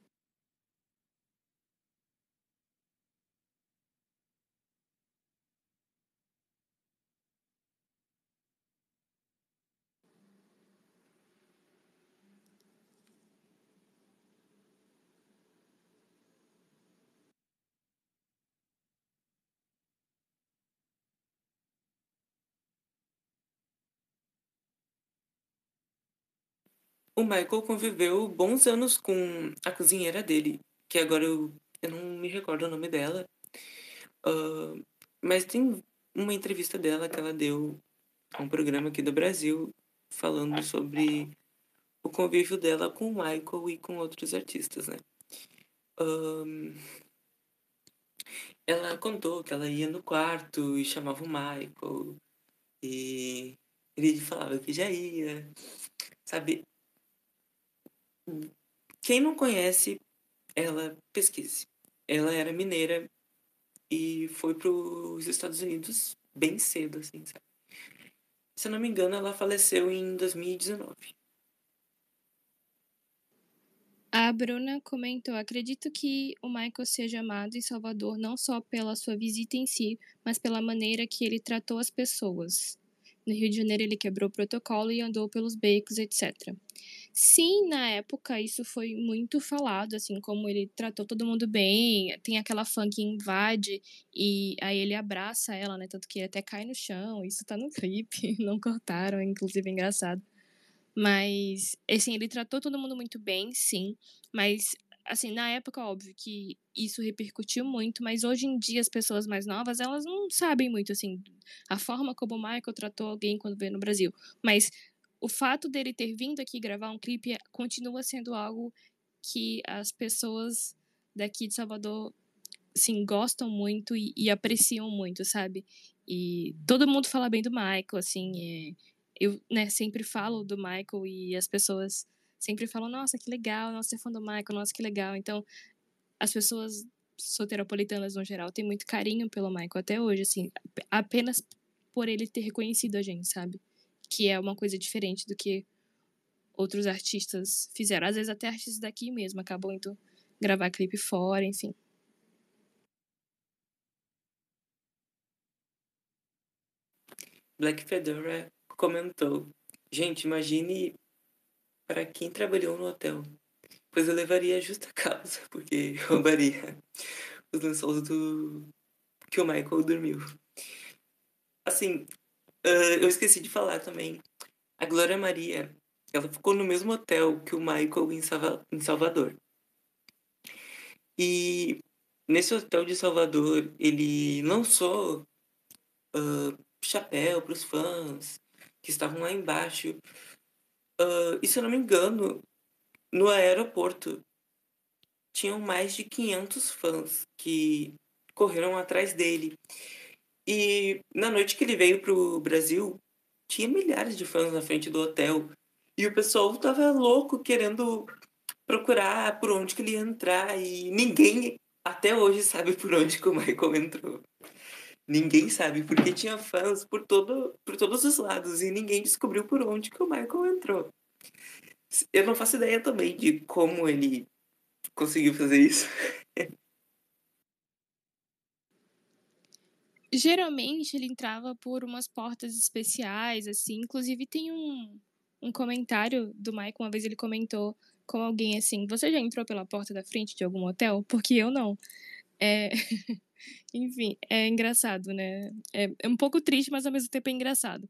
O Michael conviveu bons anos com a cozinheira dele, que agora eu, eu não me recordo o nome dela. Uh, mas tem uma entrevista dela que ela deu a um programa aqui do Brasil falando sobre o convívio dela com o Michael e com outros artistas, né? Um, ela contou que ela ia no quarto e chamava o Michael e ele falava que já ia, sabe? Quem não conhece, ela pesquise. Ela era mineira e foi para os Estados Unidos bem cedo, assim, sabe? Se eu não me engano, ela faleceu em 2019. A Bruna comentou: acredito que o Michael seja amado em Salvador não só pela sua visita em si, mas pela maneira que ele tratou as pessoas. No Rio de Janeiro, ele quebrou o protocolo e andou pelos becos, etc. Sim, na época isso foi muito falado, assim, como ele tratou todo mundo bem. Tem aquela fã que invade e aí ele abraça ela, né? Tanto que até cai no chão. Isso tá no clipe, não cortaram, inclusive é engraçado. Mas, assim, ele tratou todo mundo muito bem, sim. Mas, assim, na época, óbvio que isso repercutiu muito, mas hoje em dia as pessoas mais novas, elas não sabem muito, assim, a forma como o Michael tratou alguém quando veio no Brasil. Mas o fato dele ter vindo aqui gravar um clipe continua sendo algo que as pessoas daqui de Salvador assim, gostam muito e, e apreciam muito, sabe? E todo mundo fala bem do Michael, assim, é, eu, né, sempre falo do Michael e as pessoas sempre falam, nossa, que legal, nossa, é fã do Michael, nossa, que legal. Então, as pessoas soteropolitanas no geral têm muito carinho pelo Michael até hoje, assim, apenas por ele ter reconhecido a gente, sabe? Que é uma coisa diferente do que outros artistas fizeram. Às vezes até artistas daqui mesmo acabam indo gravar clipe fora, enfim. Black Fedora comentou: Gente, imagine para quem trabalhou no hotel. Pois eu levaria justa causa, porque roubaria os lençóis do que o Michael dormiu. Assim, uh, eu esqueci de falar também. A Glória Maria, ela ficou no mesmo hotel que o Michael em, Salva em Salvador. E nesse hotel de Salvador, ele lançou uh, chapéu para os fãs que estavam lá embaixo. Uh, e se eu não me engano, no aeroporto tinham mais de 500 fãs que correram atrás dele. E na noite que ele veio pro Brasil, tinha milhares de fãs na frente do hotel. E o pessoal tava louco querendo procurar por onde que ele ia entrar. E ninguém até hoje sabe por onde que o Michael entrou. Ninguém sabe, porque tinha fãs por, todo, por todos os lados e ninguém descobriu por onde que o Michael entrou. Eu não faço ideia também de como ele conseguiu fazer isso. Geralmente ele entrava por umas portas especiais, assim. Inclusive tem um, um comentário do Michael, uma vez ele comentou com alguém assim: Você já entrou pela porta da frente de algum hotel? Porque eu não. É... Enfim, é engraçado, né? É, é um pouco triste, mas ao mesmo tempo é engraçado.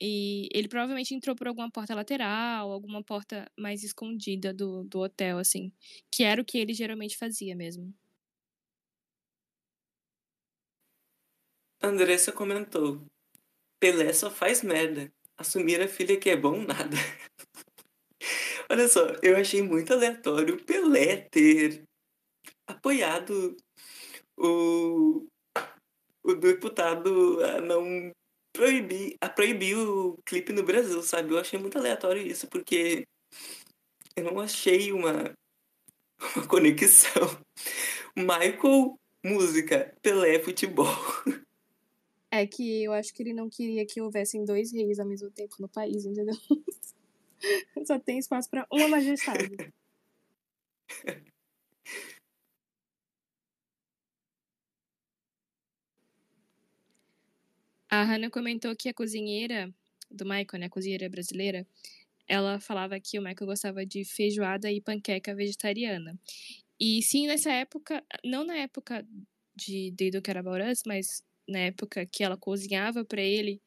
E ele provavelmente entrou por alguma porta lateral, alguma porta mais escondida do, do hotel, assim. Que era o que ele geralmente fazia mesmo. Andressa comentou: Pelé só faz merda. Assumir a filha que é bom nada. Olha só, eu achei muito aleatório Pelé ter apoiado o, o deputado a não proibir, a proibir o clipe no Brasil, sabe? Eu achei muito aleatório isso, porque eu não achei uma, uma conexão. Michael, música, Pelé, futebol. É que eu acho que ele não queria que houvessem dois reis ao mesmo tempo no país, entendeu? Só tem espaço para uma majestade. A Hannah comentou que a cozinheira do Michael, né, a cozinheira brasileira, ela falava que o Michael gostava de feijoada e panqueca vegetariana. E sim, nessa época, não na época de They Do Us, mas na época que ela cozinhava para ele,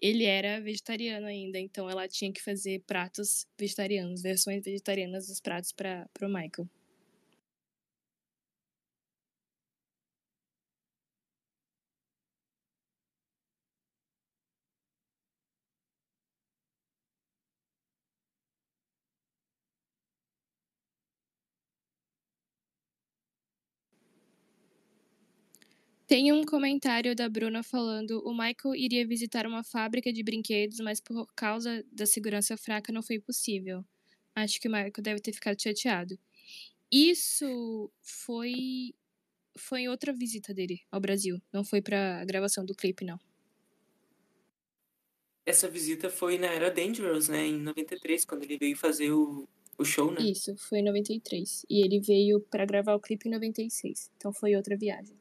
ele era vegetariano ainda, então ela tinha que fazer pratos vegetarianos, versões vegetarianas dos pratos para o Michael. Tem um comentário da Bruna falando: o Michael iria visitar uma fábrica de brinquedos, mas por causa da segurança fraca não foi possível. Acho que o Michael deve ter ficado chateado. Isso foi foi outra visita dele ao Brasil, não foi para a gravação do clipe não. Essa visita foi na era Dangerous, né, em 93, quando ele veio fazer o, o show, né? Isso, foi em 93. E ele veio para gravar o clipe em 96. Então foi outra viagem.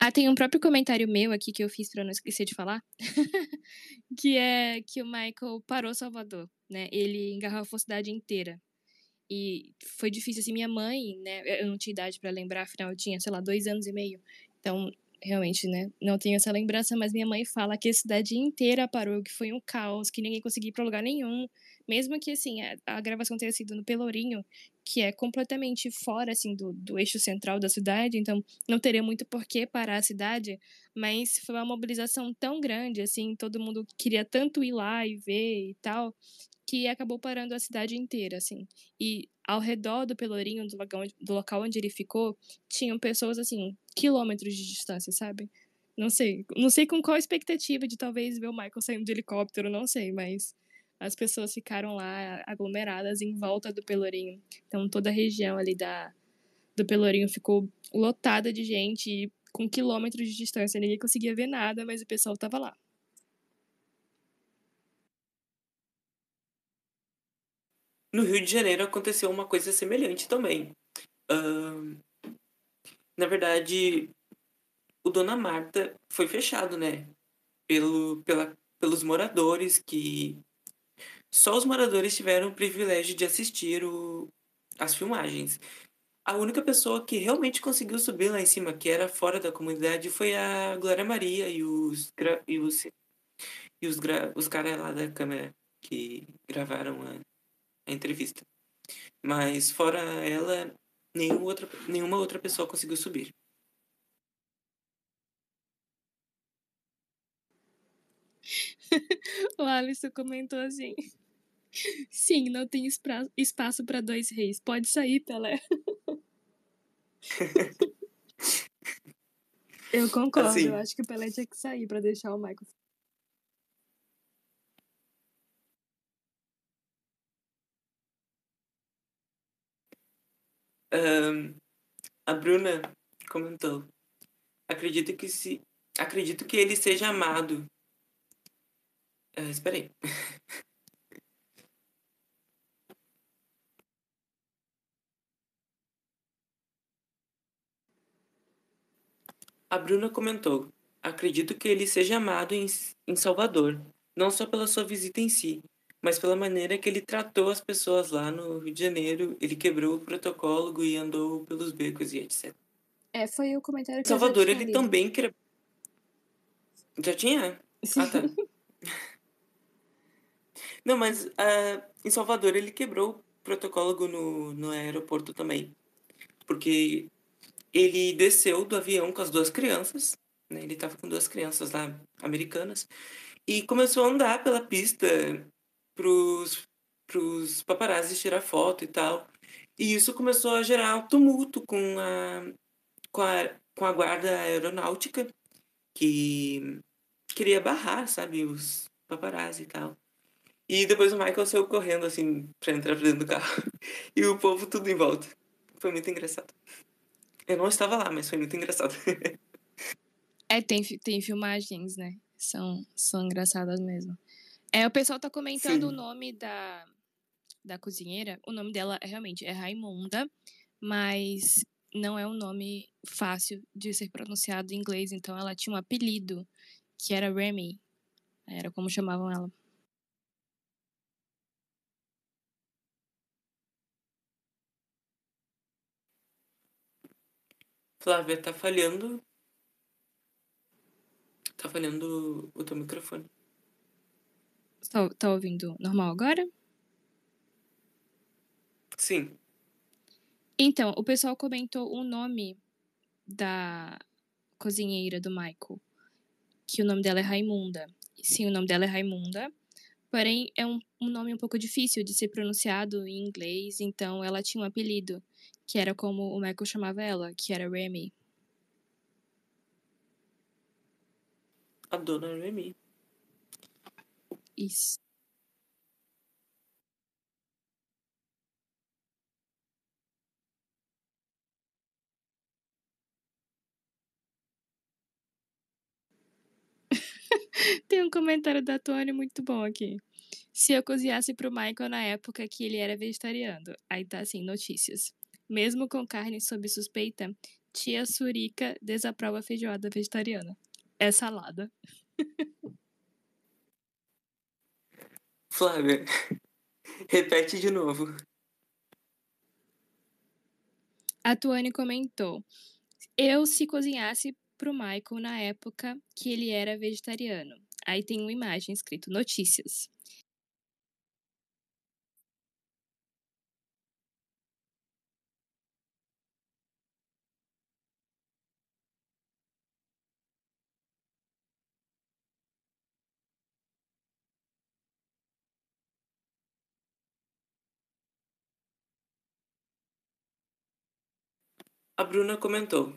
Ah, tem um próprio comentário meu aqui que eu fiz para não esquecer de falar, que é que o Michael parou Salvador, né? Ele engarrafou a cidade inteira. E foi difícil, assim, minha mãe, né? Eu não tinha idade para lembrar, afinal eu tinha, sei lá, dois anos e meio. Então, realmente, né? Não tenho essa lembrança, mas minha mãe fala que a cidade inteira parou, que foi um caos, que ninguém conseguia ir pra lugar nenhum. Mesmo que, assim, a, a gravação tenha sido no Pelourinho, que é completamente fora, assim, do, do eixo central da cidade, então não teria muito por que parar a cidade, mas foi uma mobilização tão grande, assim, todo mundo queria tanto ir lá e ver e tal, que acabou parando a cidade inteira, assim. E ao redor do Pelourinho, do local, do local onde ele ficou, tinham pessoas, assim, quilômetros de distância, sabe? Não sei. Não sei com qual expectativa de talvez ver o Michael saindo de helicóptero, não sei, mas as pessoas ficaram lá aglomeradas em volta do Pelourinho. Então toda a região ali da, do Pelourinho ficou lotada de gente com quilômetros de distância. Ninguém conseguia ver nada, mas o pessoal tava lá. No Rio de Janeiro aconteceu uma coisa semelhante também. Uh, na verdade, o Dona Marta foi fechado, né? Pelo, pela, pelos moradores que. Só os moradores tiveram o privilégio de assistir o, as filmagens. A única pessoa que realmente conseguiu subir lá em cima, que era fora da comunidade, foi a Glória Maria e os, e os, e os, os caras lá da câmera que gravaram a, a entrevista. Mas fora ela, nenhuma outra, nenhuma outra pessoa conseguiu subir. o Alisson comentou assim: Sim, não tem espaço para dois reis. Pode sair, Pelé. eu concordo, assim, eu acho que o Pelé tinha que sair para deixar o Michael. Um, a Bruna comentou: Acredito que se acredito que ele seja amado Uh, espera aí. A Bruna comentou: Acredito que ele seja amado em, em Salvador, não só pela sua visita em si, mas pela maneira que ele tratou as pessoas lá no Rio de Janeiro. Ele quebrou o protocolo e andou pelos becos e etc. É, foi o comentário que Salvador, ele também quebrou. Já tinha? Sim. Ah, tá. Não, mas uh, em Salvador ele quebrou o protocolo no, no aeroporto também. Porque ele desceu do avião com as duas crianças, né? Ele estava com duas crianças lá, americanas, e começou a andar pela pista pros, pros paparazzi tirar foto e tal. E isso começou a gerar um tumulto com a, com a, com a guarda aeronáutica, que queria barrar, sabe, os paparazzi e tal. E depois o Michael saiu correndo, assim, pra entrar dentro do carro. E o povo tudo em volta. Foi muito engraçado. Eu não estava lá, mas foi muito engraçado. é, tem, tem filmagens, né? São, são engraçadas mesmo. É, o pessoal tá comentando Sim. o nome da, da cozinheira. O nome dela é, realmente é Raimunda, mas não é um nome fácil de ser pronunciado em inglês, então ela tinha um apelido que era Remy. Era como chamavam ela. Flávia, tá falhando. Tá falhando o teu microfone. Tá, tá ouvindo normal agora? Sim. Então, o pessoal comentou o nome da cozinheira do Michael. Que o nome dela é Raimunda. Sim, o nome dela é Raimunda. Porém, é um, um nome um pouco difícil de ser pronunciado em inglês, então ela tinha um apelido que era como o Michael chamava ela, que era Remy. A dona Remy. Isso. Tem um comentário da Tony muito bom aqui. Se eu cozinhasse pro Michael na época que ele era vegetariano. Aí tá assim, notícias. Mesmo com carne sob suspeita, tia Surica desaprova feijoada vegetariana. É salada. Flávia, repete de novo. A Tuane comentou: Eu, se cozinhasse pro Michael na época que ele era vegetariano. Aí tem uma imagem escrito notícias. A Bruna comentou.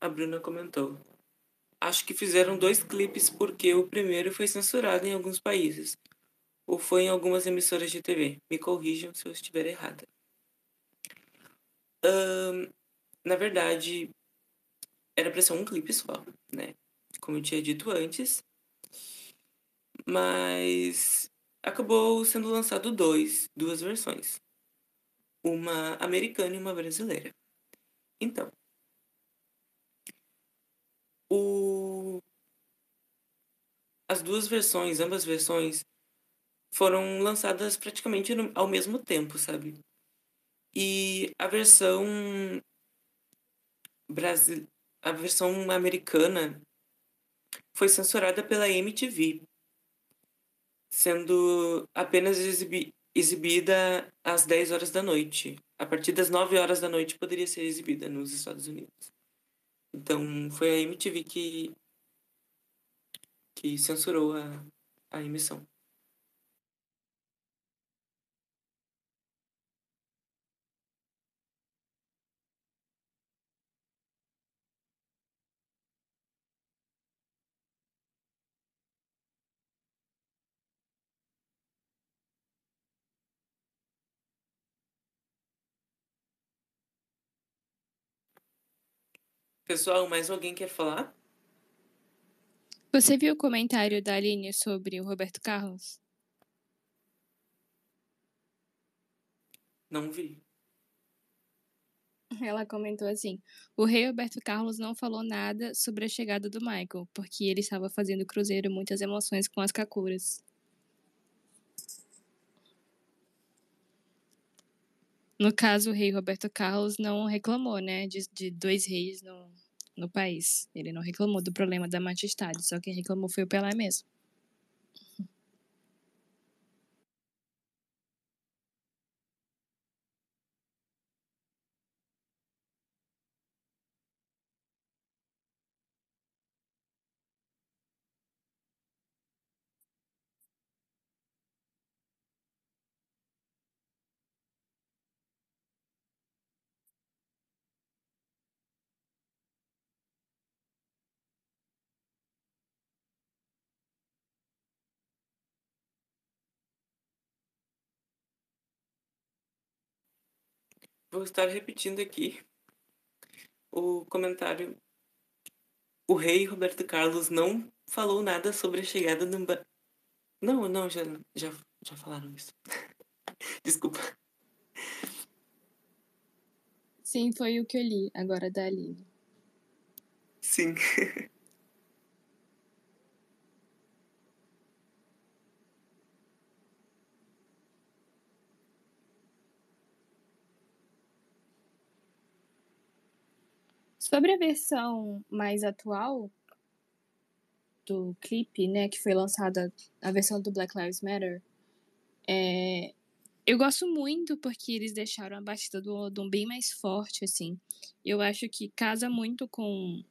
A Bruna comentou. Acho que fizeram dois clipes porque o primeiro foi censurado em alguns países. Ou foi em algumas emissoras de TV. Me corrijam se eu estiver errada. na verdade, era pra ser um clipe só, né? Como eu tinha dito antes. Mas acabou sendo lançado dois, duas versões. Uma americana e uma brasileira. Então, o... as duas versões, ambas versões, foram lançadas praticamente ao mesmo tempo, sabe? E a versão Brasil, a versão americana foi censurada pela MTV, sendo apenas exibi exibida às 10 horas da noite. A partir das 9 horas da noite poderia ser exibida nos Estados Unidos. Então foi a MTV que, que censurou a, a emissão. Pessoal, mais alguém quer falar? Você viu o comentário da Aline sobre o Roberto Carlos? Não vi. Ela comentou assim: o rei Roberto Carlos não falou nada sobre a chegada do Michael, porque ele estava fazendo cruzeiro muitas emoções com as Kakuras. No caso, o rei Roberto Carlos não reclamou, né, de, de dois reis no, no país. Ele não reclamou do problema da majestade, só quem reclamou foi o Pelé mesmo. Vou estar repetindo aqui o comentário. O rei Roberto Carlos não falou nada sobre a chegada do. Ba... Não, não, já, já, já falaram isso. Desculpa. Sim, foi o que eu li agora da Aline. Sim. Sobre a versão mais atual do clipe, né, que foi lançada, a versão do Black Lives Matter, é, eu gosto muito porque eles deixaram a batida do Olodum bem mais forte, assim. Eu acho que casa muito com,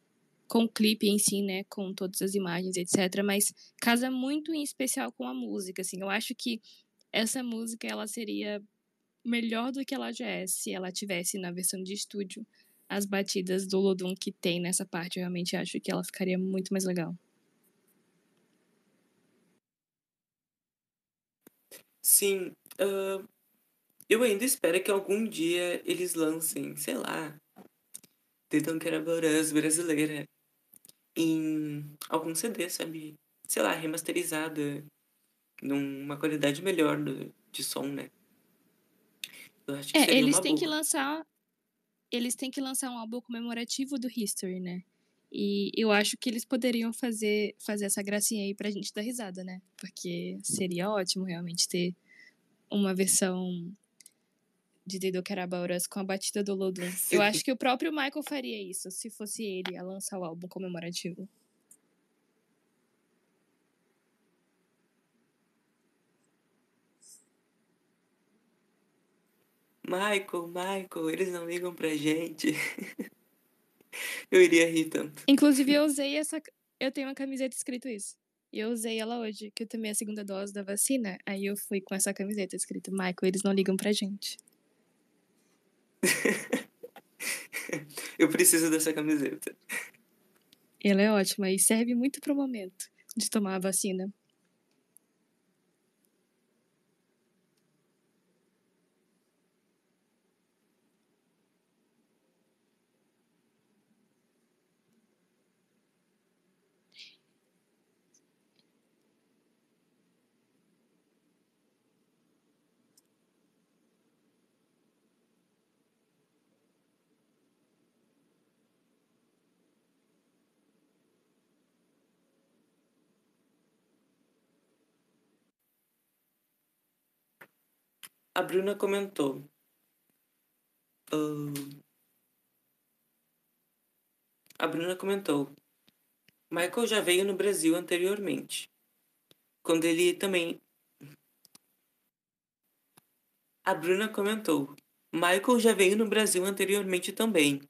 com o clipe em si, né, com todas as imagens, etc. Mas casa muito em especial com a música, assim. Eu acho que essa música, ela seria melhor do que ela já é se ela tivesse na versão de estúdio as batidas do Lodum que tem nessa parte. Eu realmente acho que ela ficaria muito mais legal. Sim, uh, eu ainda espero que algum dia eles lancem, sei lá, The Us brasileira em algum CD, sabe? Sei lá, remasterizada numa qualidade melhor do, de som, né? Eu acho que é, eles têm boa. que lançar eles têm que lançar um álbum comemorativo do History, né? E eu acho que eles poderiam fazer, fazer essa gracinha aí pra gente dar risada, né? Porque seria ótimo realmente ter uma versão de Dedo Carabauras com a batida do Lodum. Eu acho que o próprio Michael faria isso, se fosse ele a lançar o álbum comemorativo. Michael, Michael, eles não ligam pra gente. eu iria rir tanto. Inclusive, eu usei essa. Eu tenho uma camiseta escrito isso. E eu usei ela hoje, que eu tomei a segunda dose da vacina. Aí eu fui com essa camiseta escrito Michael, eles não ligam pra gente. eu preciso dessa camiseta. Ela é ótima e serve muito pro momento de tomar a vacina. A Bruna comentou. Uh, a Bruna comentou. Michael já veio no Brasil anteriormente. Quando ele também. A Bruna comentou. Michael já veio no Brasil anteriormente também.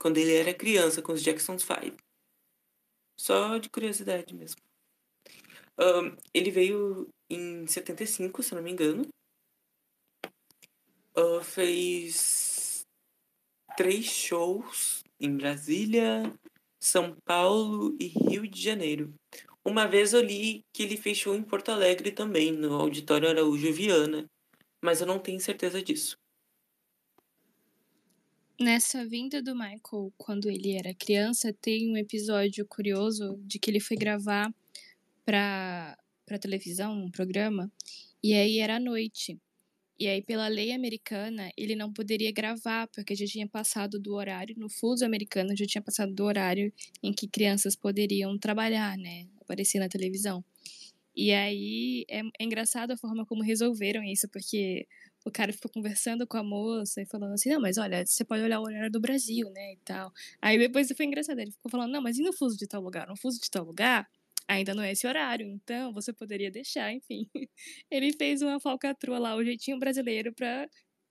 Quando ele era criança com os Jacksons 5. Só de curiosidade mesmo. Uh, ele veio em 75, se não me engano uh, fez três shows em Brasília, São Paulo e Rio de Janeiro. Uma vez eu li que ele fez show em Porto Alegre também, no Auditório Araújo Viana, mas eu não tenho certeza disso. Nessa vinda do Michael, quando ele era criança, tem um episódio curioso de que ele foi gravar para televisão, um programa, e aí era à noite. E aí, pela lei americana, ele não poderia gravar, porque já tinha passado do horário, no fuso americano, já tinha passado do horário em que crianças poderiam trabalhar, né? Aparecer na televisão. E aí, é, é engraçado a forma como resolveram isso, porque o cara ficou conversando com a moça e falando assim, não, mas olha, você pode olhar o horário do Brasil, né, e tal. Aí depois foi engraçado, ele ficou falando, não, mas e no fuso de tal lugar? No fuso de tal lugar, ainda não é esse horário, então você poderia deixar, enfim. Ele fez uma falcatrua lá, o jeitinho brasileiro, para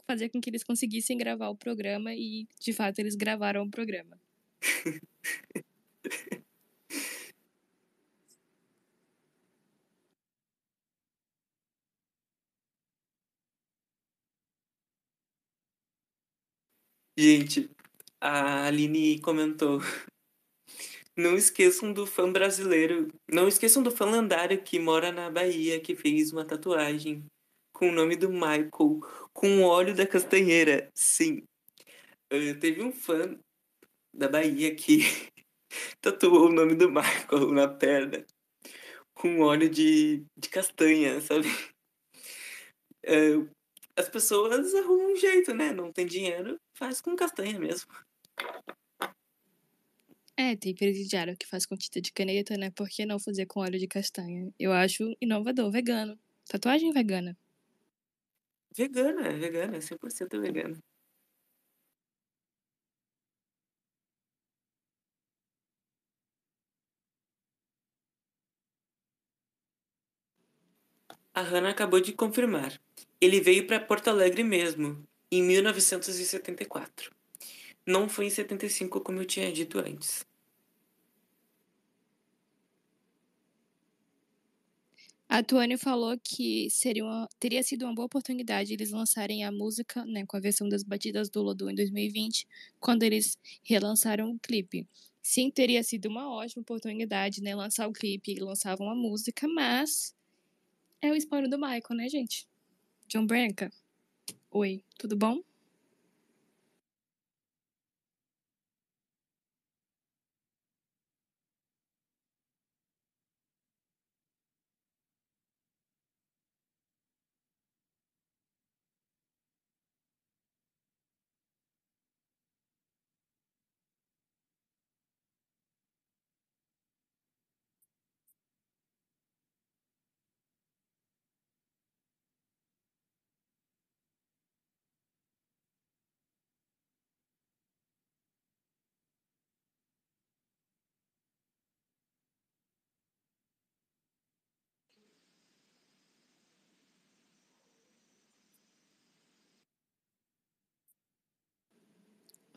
fazer com que eles conseguissem gravar o programa e, de fato, eles gravaram o programa. Gente, a Aline comentou não esqueçam do fã brasileiro. Não esqueçam do fã lendário que mora na Bahia, que fez uma tatuagem com o nome do Michael, com óleo da castanheira. Sim. Uh, teve um fã da Bahia que tatuou o nome do Michael na perna com óleo de, de castanha, sabe? Uh, as pessoas arrumam um jeito, né? Não tem dinheiro, faz com castanha mesmo. É, tem presidiário que faz com tinta de caneta, né? Por que não fazer com óleo de castanha? Eu acho inovador, vegano. Tatuagem vegana. Vegana, é vegana, 100% vegana. A Hannah acabou de confirmar. Ele veio para Porto Alegre mesmo, em 1974. Não foi em 75 como eu tinha dito antes. A Tuane falou que seria uma, teria sido uma boa oportunidade eles lançarem a música, né, com a versão das batidas do Lodu em 2020, quando eles relançaram o clipe. Sim, teria sido uma ótima oportunidade, né, lançar o clipe e lançar uma música, mas é o spoiler do Michael, né, gente? John Branca. Oi, tudo bom?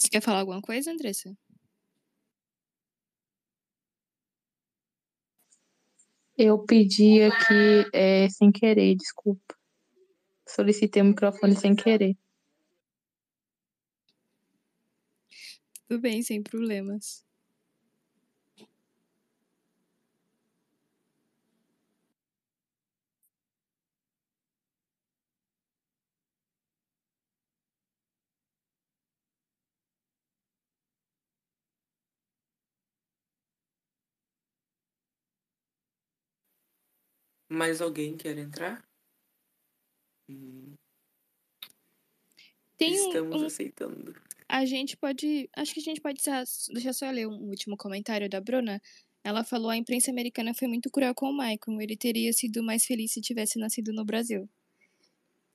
Você quer falar alguma coisa, Andressa? Eu pedi aqui é, sem querer, desculpa. Solicitei o microfone sem querer. Tudo bem, sem problemas. Mais alguém quer entrar? Hum, Tem Estamos um- aceitando. A gente pode. Acho que a gente pode. só- Deixa eu só ler um último comentário da Bruna. Ela falou: a imprensa americana foi muito cruel com o Michael. Ele teria sido mais feliz se tivesse nascido no Brasil.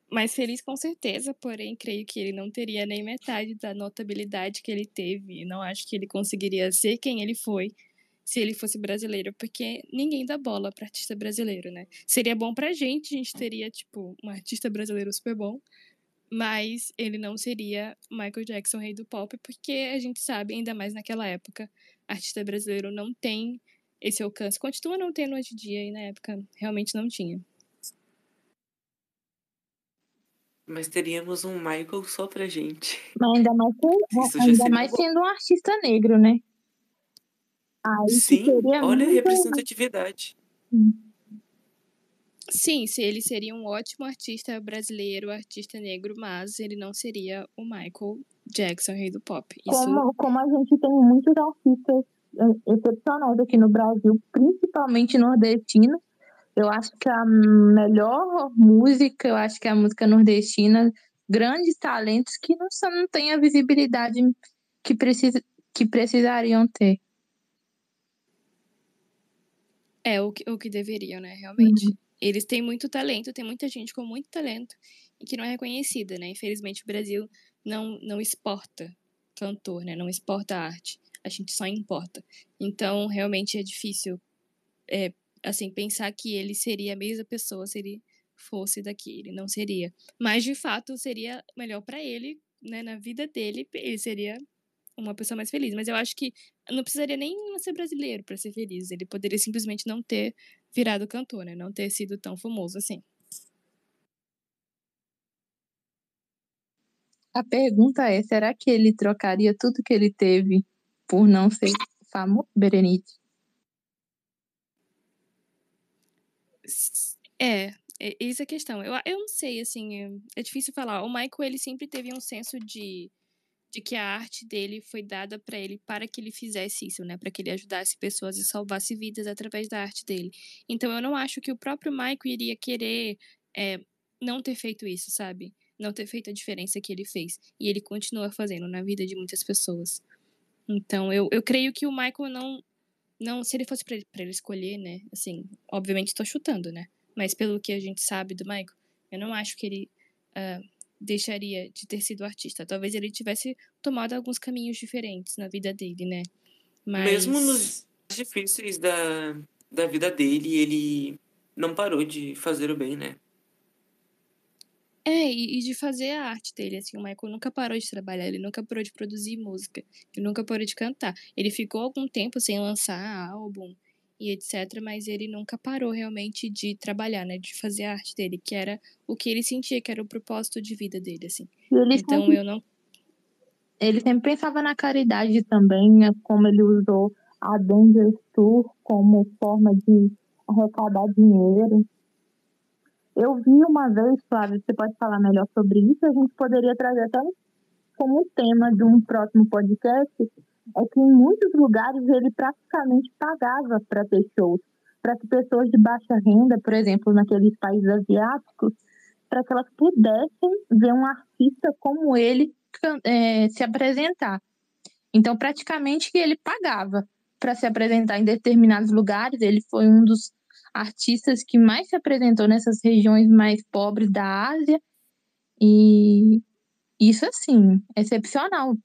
Mais feliz com certeza, porém creio que ele não teria nem metade da notabilidade que ele teve. Não acho que ele conseguiria ser quem ele foi se ele fosse brasileiro, porque ninguém dá bola pra artista brasileiro, né? Seria bom pra gente, a gente teria, tipo, um artista brasileiro super bom, mas ele não seria Michael Jackson, rei do pop, porque a gente sabe, ainda mais naquela época, artista brasileiro não tem esse alcance. Continua não tendo hoje em dia, e na época realmente não tinha. Mas teríamos um Michael só pra gente. Mas ainda mais, ainda mais sendo um artista negro, né? Aí Sim, seria olha a representatividade. Sim, se ele seria um ótimo artista brasileiro, artista negro, mas ele não seria o Michael Jackson, rei do pop. Isso Como, como a gente tem muitos artistas eh, excepcionais aqui no Brasil, principalmente nordestino, eu acho que a melhor música, eu acho que é a música nordestina, grandes talentos que não, são, não têm a visibilidade que, precisa, que precisariam ter. É o que, o que deveriam, né? Realmente. Eles têm muito talento, tem muita gente com muito talento e que não é reconhecida, né? Infelizmente, o Brasil não, não exporta cantor, né? Não exporta arte. A gente só importa. Então, realmente é difícil, é, assim, pensar que ele seria a mesma pessoa se ele fosse daqui. Ele não seria. Mas, de fato, seria melhor pra ele, né? Na vida dele, ele seria uma pessoa mais feliz. Mas eu acho que não precisaria nem ser brasileiro pra ser feliz. Ele poderia simplesmente não ter virado cantor, né? Não ter sido tão famoso assim. A pergunta é: será que ele trocaria tudo que ele teve por não ser famoso, Berenice? É, é isso é a questão. Eu, eu não sei, assim, é, é difícil falar. O Michael, ele sempre teve um senso de, de que a arte dele foi dada pra ele para que ele fizesse isso, né? Para que ele ajudasse pessoas e salvasse vidas através da arte dele. Então eu não acho que o próprio Michael iria querer é, não ter feito isso, sabe? Não ter feito a diferença que ele fez. E ele continua fazendo na vida de muitas pessoas. Então eu, eu creio que o Michael não. Não, se ele fosse pra ele, ele escolher, né? Assim, obviamente estou chutando, né? Mas pelo que a gente sabe do Michael, eu não acho que ele ah, deixaria de ter sido artista. Talvez ele tivesse tomado alguns caminhos diferentes na vida dele, né? Mas Mesmo nos difíceis da, da vida dele, ele não parou de fazer o bem, né? é, e, e de fazer a arte dele, assim, o Michael nunca parou de trabalhar, ele nunca parou de produzir música, ele nunca parou de cantar. Ele ficou algum tempo sem lançar álbum e etc, mas ele nunca parou realmente de trabalhar, né, de fazer a arte dele, que era o que ele sentia que era o propósito de vida dele, assim. Ele Então sempre- eu não Ele sempre pensava na caridade também, né, como ele usou a Avengers Tour como forma de arrecadar dinheiro. Eu vi uma vez, Flávio, você pode falar melhor sobre isso, a gente poderia trazer até como tema de um próximo podcast, é que em muitos lugares ele praticamente pagava para ter shows, para que pessoas de baixa renda, por exemplo, naqueles países asiáticos, para que elas pudessem ver um artista como ele eh, se apresentar. Então, praticamente ele pagava para se apresentar em determinados lugares. Ele foi um dos artistas que mais se apresentou nessas regiões mais pobres da Ásia. E isso, assim, é excepcional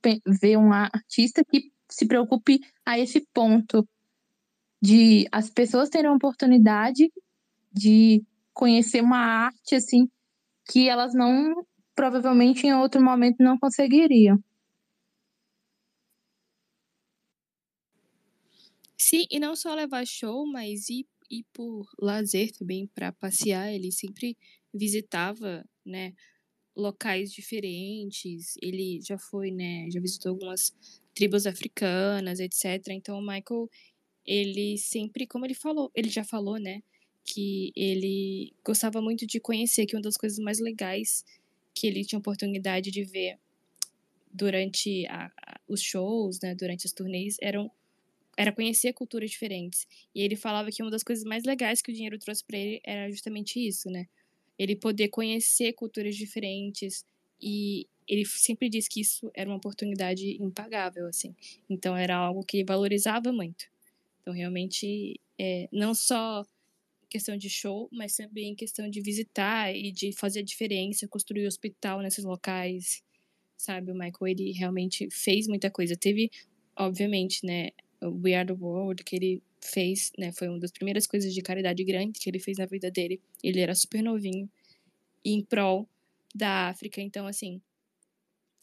ver um artista que se preocupe a esse ponto de as pessoas terem a oportunidade de conhecer uma arte, assim, que elas não, provavelmente em outro momento não conseguiriam. Sim, e não só levar show, mas ir, e por lazer também, para passear. Ele sempre visitava, né, locais diferentes. Ele já foi, né, já visitou algumas tribos africanas, etc. Então, o Michael, ele sempre, como ele falou, ele já falou, né, que ele gostava muito de conhecer, que uma das coisas mais legais que ele tinha oportunidade de ver durante a, a, os shows, né, durante as turnês, eram era conhecer culturas diferentes. E ele falava que uma das coisas mais legais que o dinheiro trouxe para ele era justamente isso, né? Ele poder conhecer culturas diferentes e ele sempre disse que isso era uma oportunidade impagável, assim. Então era algo que valorizava muito. Então realmente é, não só questão de show, mas também questão de visitar e de fazer a diferença, construir hospital nesses locais, sabe? O Michael, ele realmente fez muita coisa. Teve, obviamente, né, We Are The World, que ele fez, né, foi uma das primeiras coisas de caridade grande que ele fez na vida dele. Ele era super novinho, em prol da África, então, assim,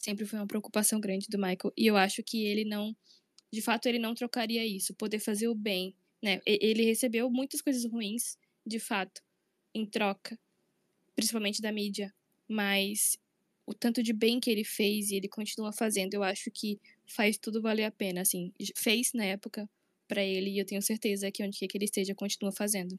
sempre foi uma preocupação grande do Michael, e eu acho que ele não, de fato, ele não trocaria isso, poder fazer o bem, né? Ele recebeu muitas coisas ruins, de fato, em troca, principalmente da mídia, mas o tanto de bem que ele fez e ele continua fazendo, eu acho que faz tudo valer a pena, assim, fez na época para ele e eu tenho certeza que onde quer que ele esteja continua fazendo.